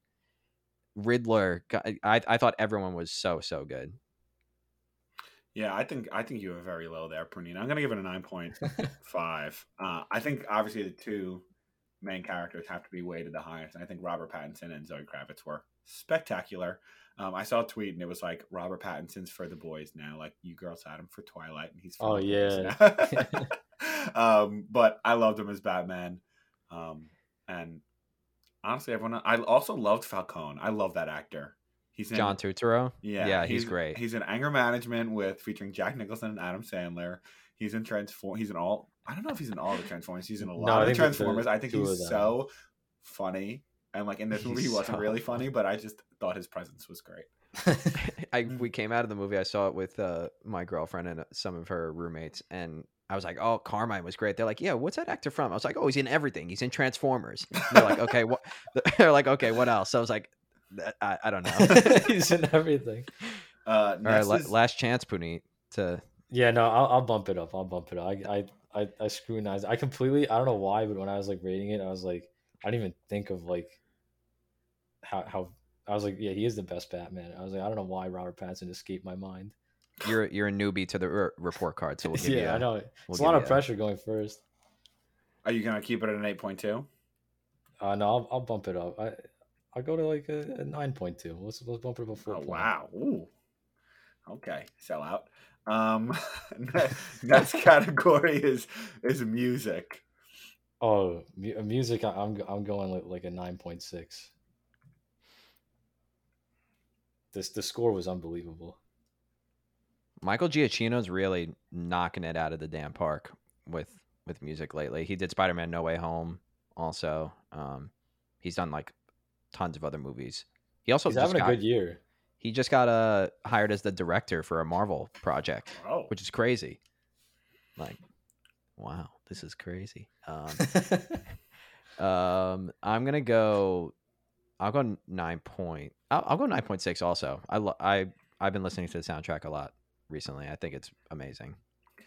Riddler. I I thought everyone was so so good. Yeah, I think I think you were very low there, Pernina. I'm gonna give it a nine point five. Uh, I think obviously the two main characters have to be weighted the highest. And I think Robert Pattinson and Zoe Kravitz were spectacular. Um, I saw a tweet and it was like Robert Pattinson's for the boys now. Like you girls had him for Twilight, and he's for Oh, the yeah. um, but I loved him as Batman. Um, and honestly, everyone I also loved Falcone. I love that actor. He's in, John Turturro. yeah, yeah, he's great. He's in Anger Management with featuring Jack Nicholson and Adam Sandler. He's in Transform. He's in all. I don't know if he's in all the Transformers. He's in a lot I of the it's the Transformers. I think he's so funny. And like in this movie, he wasn't so really funny, but I just thought his presence was great. I we came out of the movie. I saw it with uh, my girlfriend and some of her roommates, and I was like, "Oh, Carmine was great." They're like, "Yeah, what's that actor from?" I was like, "Oh, he's in everything. He's in Transformers." And they're like, "Okay, what?" They're like, "Okay, what else?" So I was like, "That- "I, I don't know." He's in everything. Uh, All right, next la- is- last chance, Puneet. To Yeah, no, I'll, I'll bump it up. I'll bump it up. I, I, I, I scrutinized. I completely. I don't know why, but when I was like rating it, I was like, I didn't even think of like how how. I was like, yeah, he is the best Batman. I was like, I don't know why Robert Pattinson escaped my mind. you're you're a newbie to the re- report card, so we'll give you. yeah, a- I know. we'll It's a lot you of a- pressure going first. are you gonna keep it at an eight point two? Uh, no, I'll, I'll bump it up. I, I'll go to like a, a nine point two. Let's let's bump it up a four. Oh point. wow! Ooh. Okay, sell out. Um, next category is is music. Oh, mu- music. I- I'm I'm going like like a nine point six. This the score was unbelievable. Michael Giacchino's really knocking it out of the damn park with with music lately. He did Spider Man No Way Home, also. Um, he's done like tons of other movies. He also He's just having a good year. he just got uh, hired as the director for a Marvel project, Oh, which is crazy. Like, wow, this is crazy. Um, um, I'm gonna go. I'll go nine point. I'll, I'll go nine point six. Also, I lo- I I've been listening to the soundtrack a lot recently. I think it's amazing.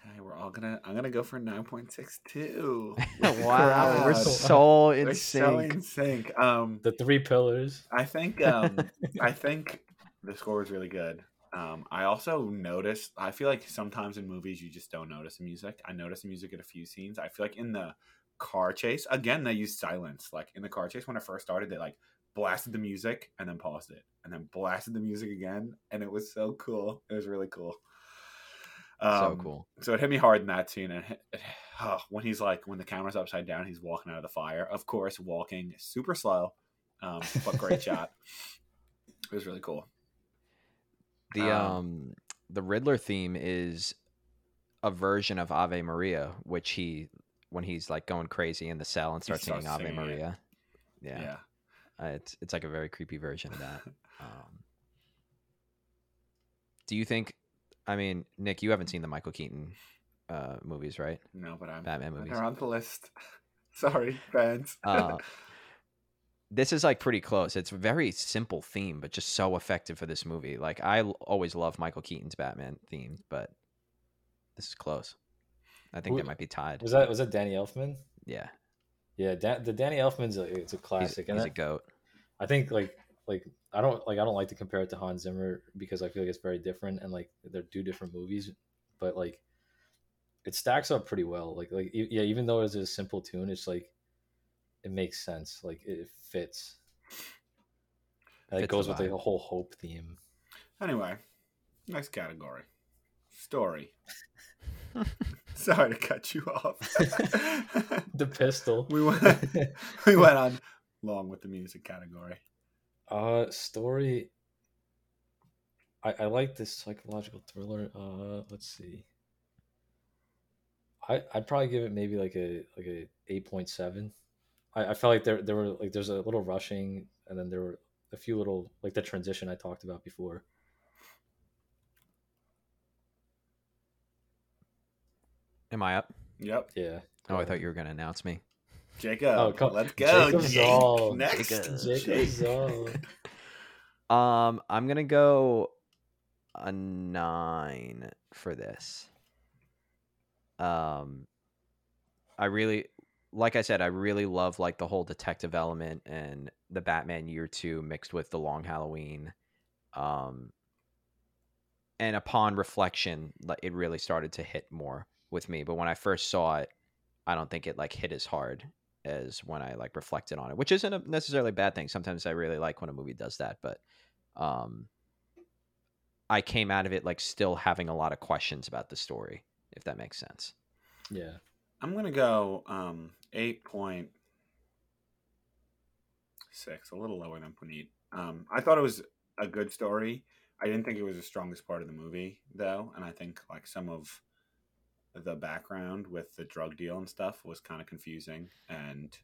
Okay, we're all gonna. I'm gonna go for nine point six two. wow, we're so in We're so sync. in sync. Um, The three pillars. I think. Um, I think the score was really good. Um, I also noticed. I feel like sometimes in movies you just don't notice the music. I noticed the music in a few scenes. I feel like in the car chase again they used silence. Like in the car chase when it first started, they like blasted the music and then paused it, and then blasted the music again, and it was so cool. It was really cool. So Um, cool. So it hit me hard in that scene, and it, it- oh, when he's like, when the camera's upside down, he's walking out of the fire. Of course, walking super slow, um, but great shot. It was really cool. The um, um the Riddler theme is a version of Ave Maria, which he when he's like going crazy in the cell and starts singing Ave singing it. Maria. Yeah. Yeah, Uh, it's it's like a very creepy version of that. Um, do you think? I mean, Nick, you haven't seen the Michael Keaton uh, movies, right? No, but I'm. Batman movies. They're on the list. Sorry, fans. Uh, this is like pretty close. It's a very simple theme, but just so effective for this movie. Like I l- always love Michael Keaton's Batman theme, but this is close. I think Who- they might be tied. Was that was that Danny Elfman? Yeah, Yeah, da- the Danny Elfman's a, it's a he's, classic, and he's I, a goat. I think like like I don't like I don't like to compare it to Hans Zimmer because I feel like it's very different and like they're two different movies, but like it stacks up pretty well. Like like e- yeah, even though it's a simple tune, it's like it makes sense. Like it fits. And it Fits the goes with the whole hope theme. Anyway, next category story. Sorry to cut you off. The pistol. we went. we went on long with the music category. Uh, story. I I like this psychological thriller. Uh, let's see. I I'd probably give it maybe like a like a eight point seven. I I felt like there there were like there's a little rushing, and then there were a few little like the transition I talked about before. Am I up? Yep, Yeah. Oh, I thought you were going to announce me. Jacob. Oh, come- let's go. Jacob Jake. Zoll. Next, Jacob. Jacob Zoll. Um, I'm gonna go a nine for this. Um, I really, like I said, I really love like the whole detective element and the Batman Year Two mixed with the Long Halloween. Um, and upon reflection, like, it really started to hit more with me. But when I first saw it, I don't think it like hit as hard as when I like reflected on it, which isn't a necessarily a bad thing. Sometimes I really like when a movie does that, but um I came out of it like still having a lot of questions about the story, if that makes sense. Yeah. I'm gonna go um eight point six, a little lower than Puneet. Um, I thought it was a good story. I didn't think it was the strongest part of the movie, though, and I think like some of the background with the drug deal and stuff was kind of confusing, and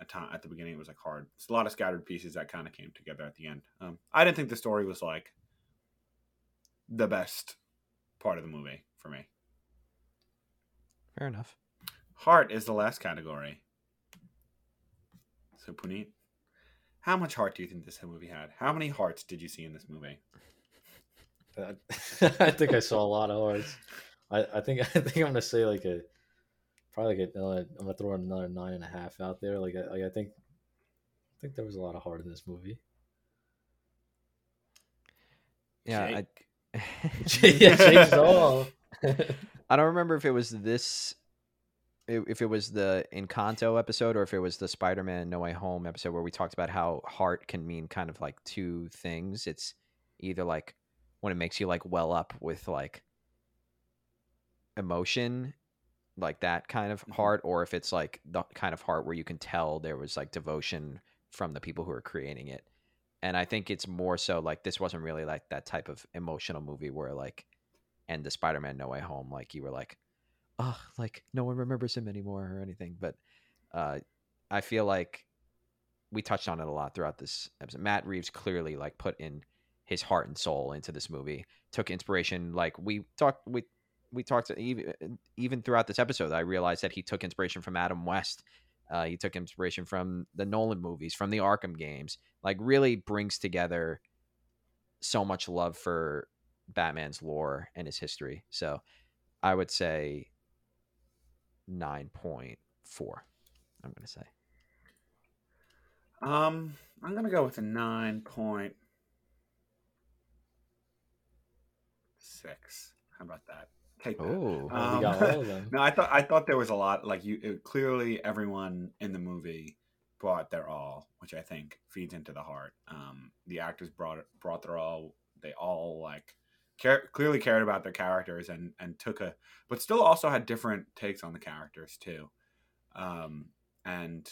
at time at the beginning it was like hard. It's a lot of scattered pieces that kind of came together at the end. Um, I didn't think the story was like the best part of the movie for me. Fair enough. Heart is the last category. So Puneet, how much heart do you think this movie had? How many hearts did you see in this movie? I I think I saw a lot of hearts. I, I think I think I'm gonna say like a probably like another, uh, I'm gonna throw another nine and a half out there. Like I, like I think I think there was a lot of heart in this movie. Yeah, Jake. I, yeah, Jake's all. I don't remember if it was this i- if it was the Encanto episode or if it was the Spider-Man No Way Home episode where we talked about how heart can mean kind of like two things. It's either like when it makes you like well up with like emotion, like that kind of Mhm. heart, or if it's like the kind of heart where you can tell there was like devotion from the people who are creating it. And I think it's more so like this wasn't really like that type of emotional movie where like and the Spider-Man No Way Home, like you were like, oh, like no one remembers him anymore or anything. But uh, I feel like we touched on it a lot throughout this episode. Matt Reeves clearly like put in his heart and soul into this movie. Took inspiration, like we talked, we we talked even even throughout this episode. I realized that he took inspiration from Adam West. Uh, he took inspiration from the Nolan movies, from the Arkham games. Like really brings together so much love for Batman's lore and his history. So I would say nine point four. I'm gonna say. Um, I'm gonna go with a nine point six. How about that? Take that. Oh, Um, got all of them. No, I thought I thought there was a lot. Like you, it, clearly everyone in the movie brought their all, which I think feeds into the heart. Um, the actors brought brought their all. They all like care, clearly cared about their characters and and took a, but still also had different takes on the characters too. Um, and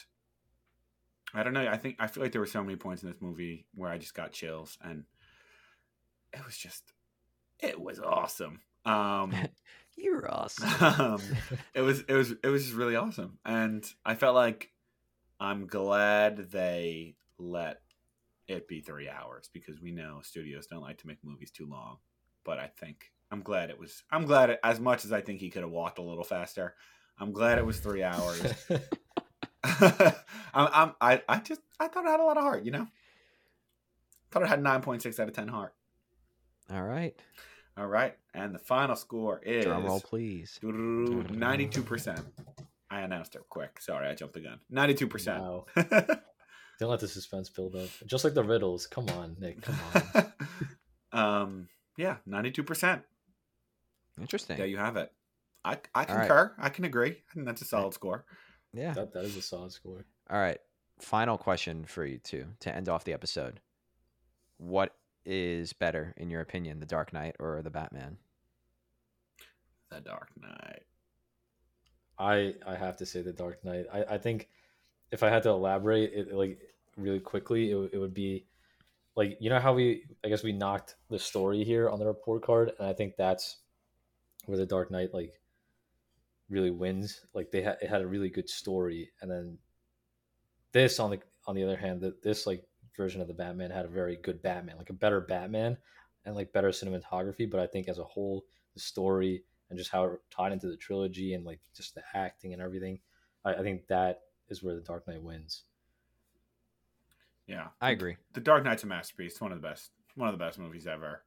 I don't know. I think I feel like there were so many points in this movie where I just got chills, and it was just, it was awesome. Um, you're awesome. um, it was it was it was just really awesome, and I felt like I'm glad they let it be three hours because we know studios don't like to make movies too long. But I think I'm glad it was. I'm glad it, as much as I think he could have walked a little faster. I'm glad it was three hours. I'm, I'm I I just I thought it had a lot of heart. You know, thought it had nine point six out of ten heart. All right. All right, and the final score is Drum roll, please. Ninety-two percent. I announced it quick. Sorry, I jumped the gun. Ninety-two percent. Wow. Don't let the suspense build up. Just like the riddles. Come on, Nick. Come on. um. Yeah, ninety-two percent. Interesting. There you have it. I I All right. concur. I can agree. I think that's a solid score. Yeah. That, that is a solid score. All right. Final question for you two to end off the episode. What is better in your opinion, The Dark Knight or The Batman? The Dark Knight. I I have to say the Dark Knight. I, I think if I had to elaborate it like really quickly, it, would- it would be like you know how we I guess we knocked the story here on the report card, and I think that's where the Dark Knight like really wins. Like they had it had a really good story, and then this on the on the other hand, that this like version of the Batman had a very good Batman, like a better Batman, and like better cinematography. But I think as a whole, the story and just how it tied into the trilogy and like just the acting and everything, I, I think that is where the Dark Knight wins. Yeah, I agree. The Dark Knight's a masterpiece. It's one of the best. One of the best movies ever.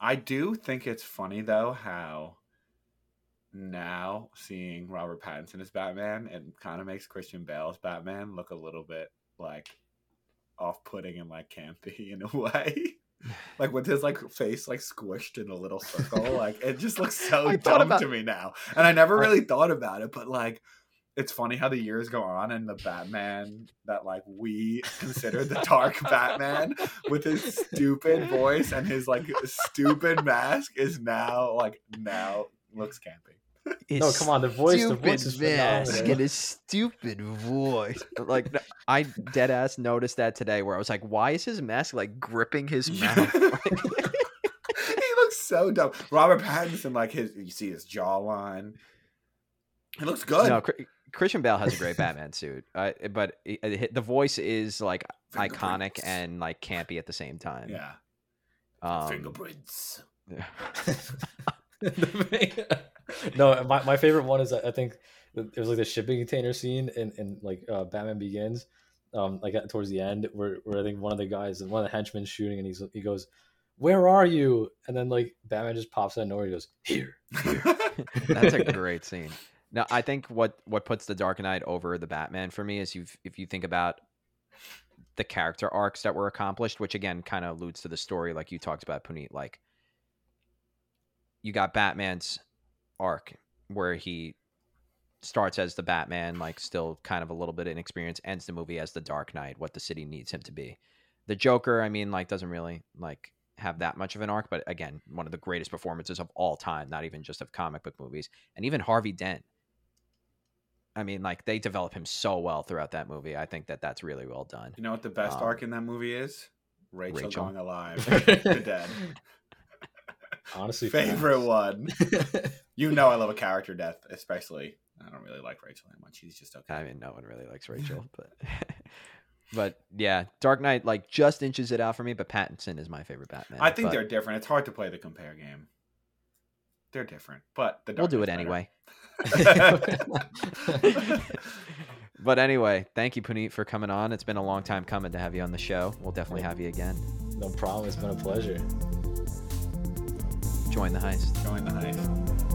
I do think it's funny though how now seeing Robert Pattinson as Batman, it kind of makes Christian Bale's Batman look a little bit like off-putting and like campy in a way. like with his like face like squished in a little circle, like it just looks so dumb about- to me now. And I never really thought about it, but like it's funny how the years go on and the Batman that like we consider the dark Batman with his stupid voice and his like stupid mask is now like now looks campy. No, come on, the voice, the voice is mask phenomenal. and his stupid voice. Like I dead ass noticed that today, where I was like, "Why is his mask like gripping his mouth?" he looks so dumb. Robert Pattinson, like his, you see his jawline. He looks good. no, Christian Bale has a great Batman suit, uh, but it, it- the voice is like iconic and like campy at the same time. yeah, Um, fingerprints. no, my, my favorite one is I think it was like the shipping container scene in, in like uh, Batman Begins, um, like at- towards the end where, where I think one of the guys, one of the henchmen shooting and he's he goes, "Where are you?" And then like Batman just pops out of nowhere. He goes, "Here." That's a great scene. Now, I think what what puts the Dark Knight over the Batman for me is you if you think about the character arcs that were accomplished, which again kind of alludes to the story, like you talked about, Puneet. Like you got Batman's arc where he starts as the Batman, like still kind of a little bit inexperienced, ends the movie as the Dark Knight, what the city needs him to be. The Joker, I mean, like doesn't really like have that much of an arc, but again, one of the greatest performances of all time, not even just of comic book movies. And even Harvey Dent. I mean, like they develop him so well throughout that movie. I think that that's really well done. You know what the best Um, arc in that movie is? Rachel, Rachel. going alive to dead. Honestly, Favorite one. You know I love a character death, especially. I don't really like Rachel that much. She's just okay. I mean, no one really likes Rachel, but but yeah, Dark Knight like just inches it out for me. But Pattinson is my favorite Batman. I think but they're different. It's hard to play the compare game. They're different, but the we'll do it Knight's anyway. But anyway, thank you, Puneet, for coming on. It's been a long time coming to have you on the show. We'll definitely have you again. no problem. It's been a pleasure. Join the heist. Join the heist.